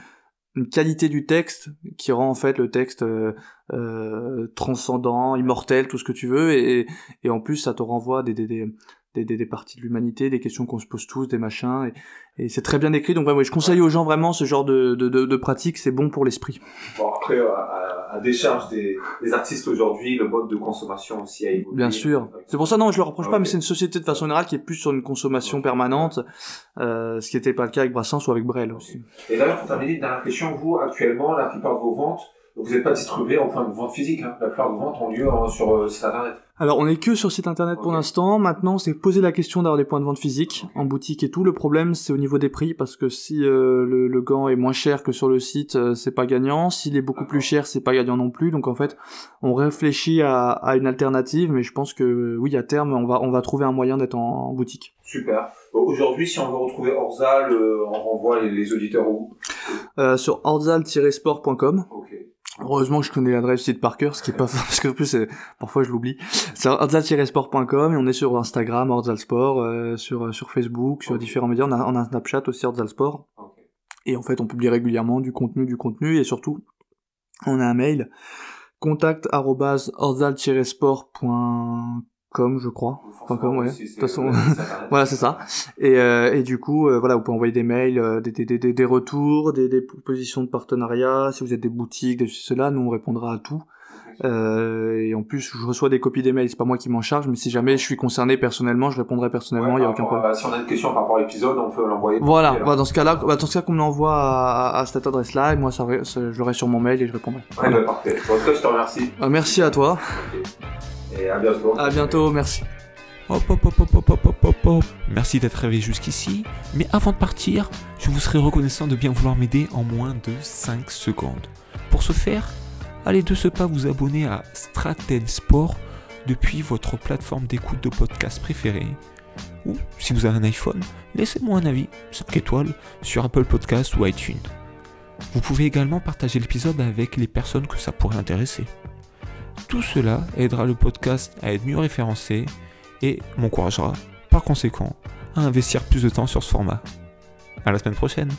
une qualité du texte qui rend en fait le texte euh, euh, transcendant, immortel, tout ce que tu veux. Et, et en plus, ça te renvoie des, des, des, des, des, des parties de l'humanité, des questions qu'on se pose tous, des machins. Et, et c'est très bien écrit. Donc ouais, ouais, je conseille aux gens vraiment ce genre de, de, de, de pratique. C'est bon pour l'esprit. Bon, après, à, à, à décharge des, des artistes aujourd'hui, le mode de consommation aussi a évolué. Bien sûr. C'est pour ça, non, je le reproche pas, Ok. mais c'est une société de façon générale qui est plus sur une consommation permanente, euh, ce qui n'était pas le cas avec Brassens ou avec Brel aussi. Et d'ailleurs, pour terminer, une dernière question, vous, actuellement, la plupart de vos ventes, vous n'êtes pas distribué en point de vente physique. Hein. La plupart de ventes ont lieu euh, sur euh, site internet. Alors, on est que sur site internet pour l'instant. Maintenant, c'est poser la question d'avoir des points de vente physiques en boutique et tout. Le problème, c'est au niveau des prix, parce que si euh, le, le gant est moins cher que sur le site, euh, c'est pas gagnant. S'il est beaucoup plus cher, c'est pas gagnant non plus. Donc, en fait, on réfléchit à, à une alternative, mais je pense que oui, à terme, on va on va trouver un moyen d'être en, en boutique. Super. Aujourd'hui, si on veut retrouver Orzal, on renvoie les, les auditeurs où? Euh, sur ordzal-sport.com. Ok. Heureusement que je connais l'adresse site par cœur, ce qui est pas parce que en plus parfois je l'oublie. C'est ordzal-sport.com et on est sur Instagram Ordzalsport, euh, sur sur Facebook, sur différents médias. On a, on a un Snapchat aussi Ordzalsport. Et en fait, on publie régulièrement du contenu, du contenu et surtout, on a un mail contact sport.com comme je crois. Enfin, comme, ouais. De toute façon, voilà, c'est ça. Et, euh, et du coup, euh, voilà, vous pouvez envoyer des mails, euh, des, des, des, des, retours, des, des propositions de partenariat. Si vous êtes des boutiques, des cela, nous on répondra à tout. Et en plus, je reçois des copies des mails, c'est pas moi qui m'en charge, mais si jamais je suis concerné personnellement, je répondrai personnellement, il y a aucun problème. si on a une question par rapport à l'épisode, on peut l'envoyer. Voilà, bah, dans ce cas-là, bah, dans ce cas qu'on l'envoie à, à, cette adresse-là, et moi ça, je l'aurai sur mon mail et je répondrai. Ouais, bah, parfait. En tout cas, je te remercie. merci à toi. Et à bientôt. À bientôt, merci. Hop, hop, hop, hop, hop, hop, hop, hop. Merci d'être arrivé jusqu'ici. Mais avant de partir, je vous serais reconnaissant de bien vouloir m'aider en moins de 5 secondes. Pour ce faire, allez de ce pas vous abonner à Straten Sport depuis votre plateforme d'écoute de podcast préférée. Ou, si vous avez un iPhone, laissez-moi un avis, 5 étoiles, sur Apple Podcast ou iTunes. Vous pouvez également partager l'épisode avec les personnes que ça pourrait intéresser. Tout cela aidera le podcast à être mieux référencé et m'encouragera, par conséquent, à investir plus de temps sur ce format. À la semaine prochaine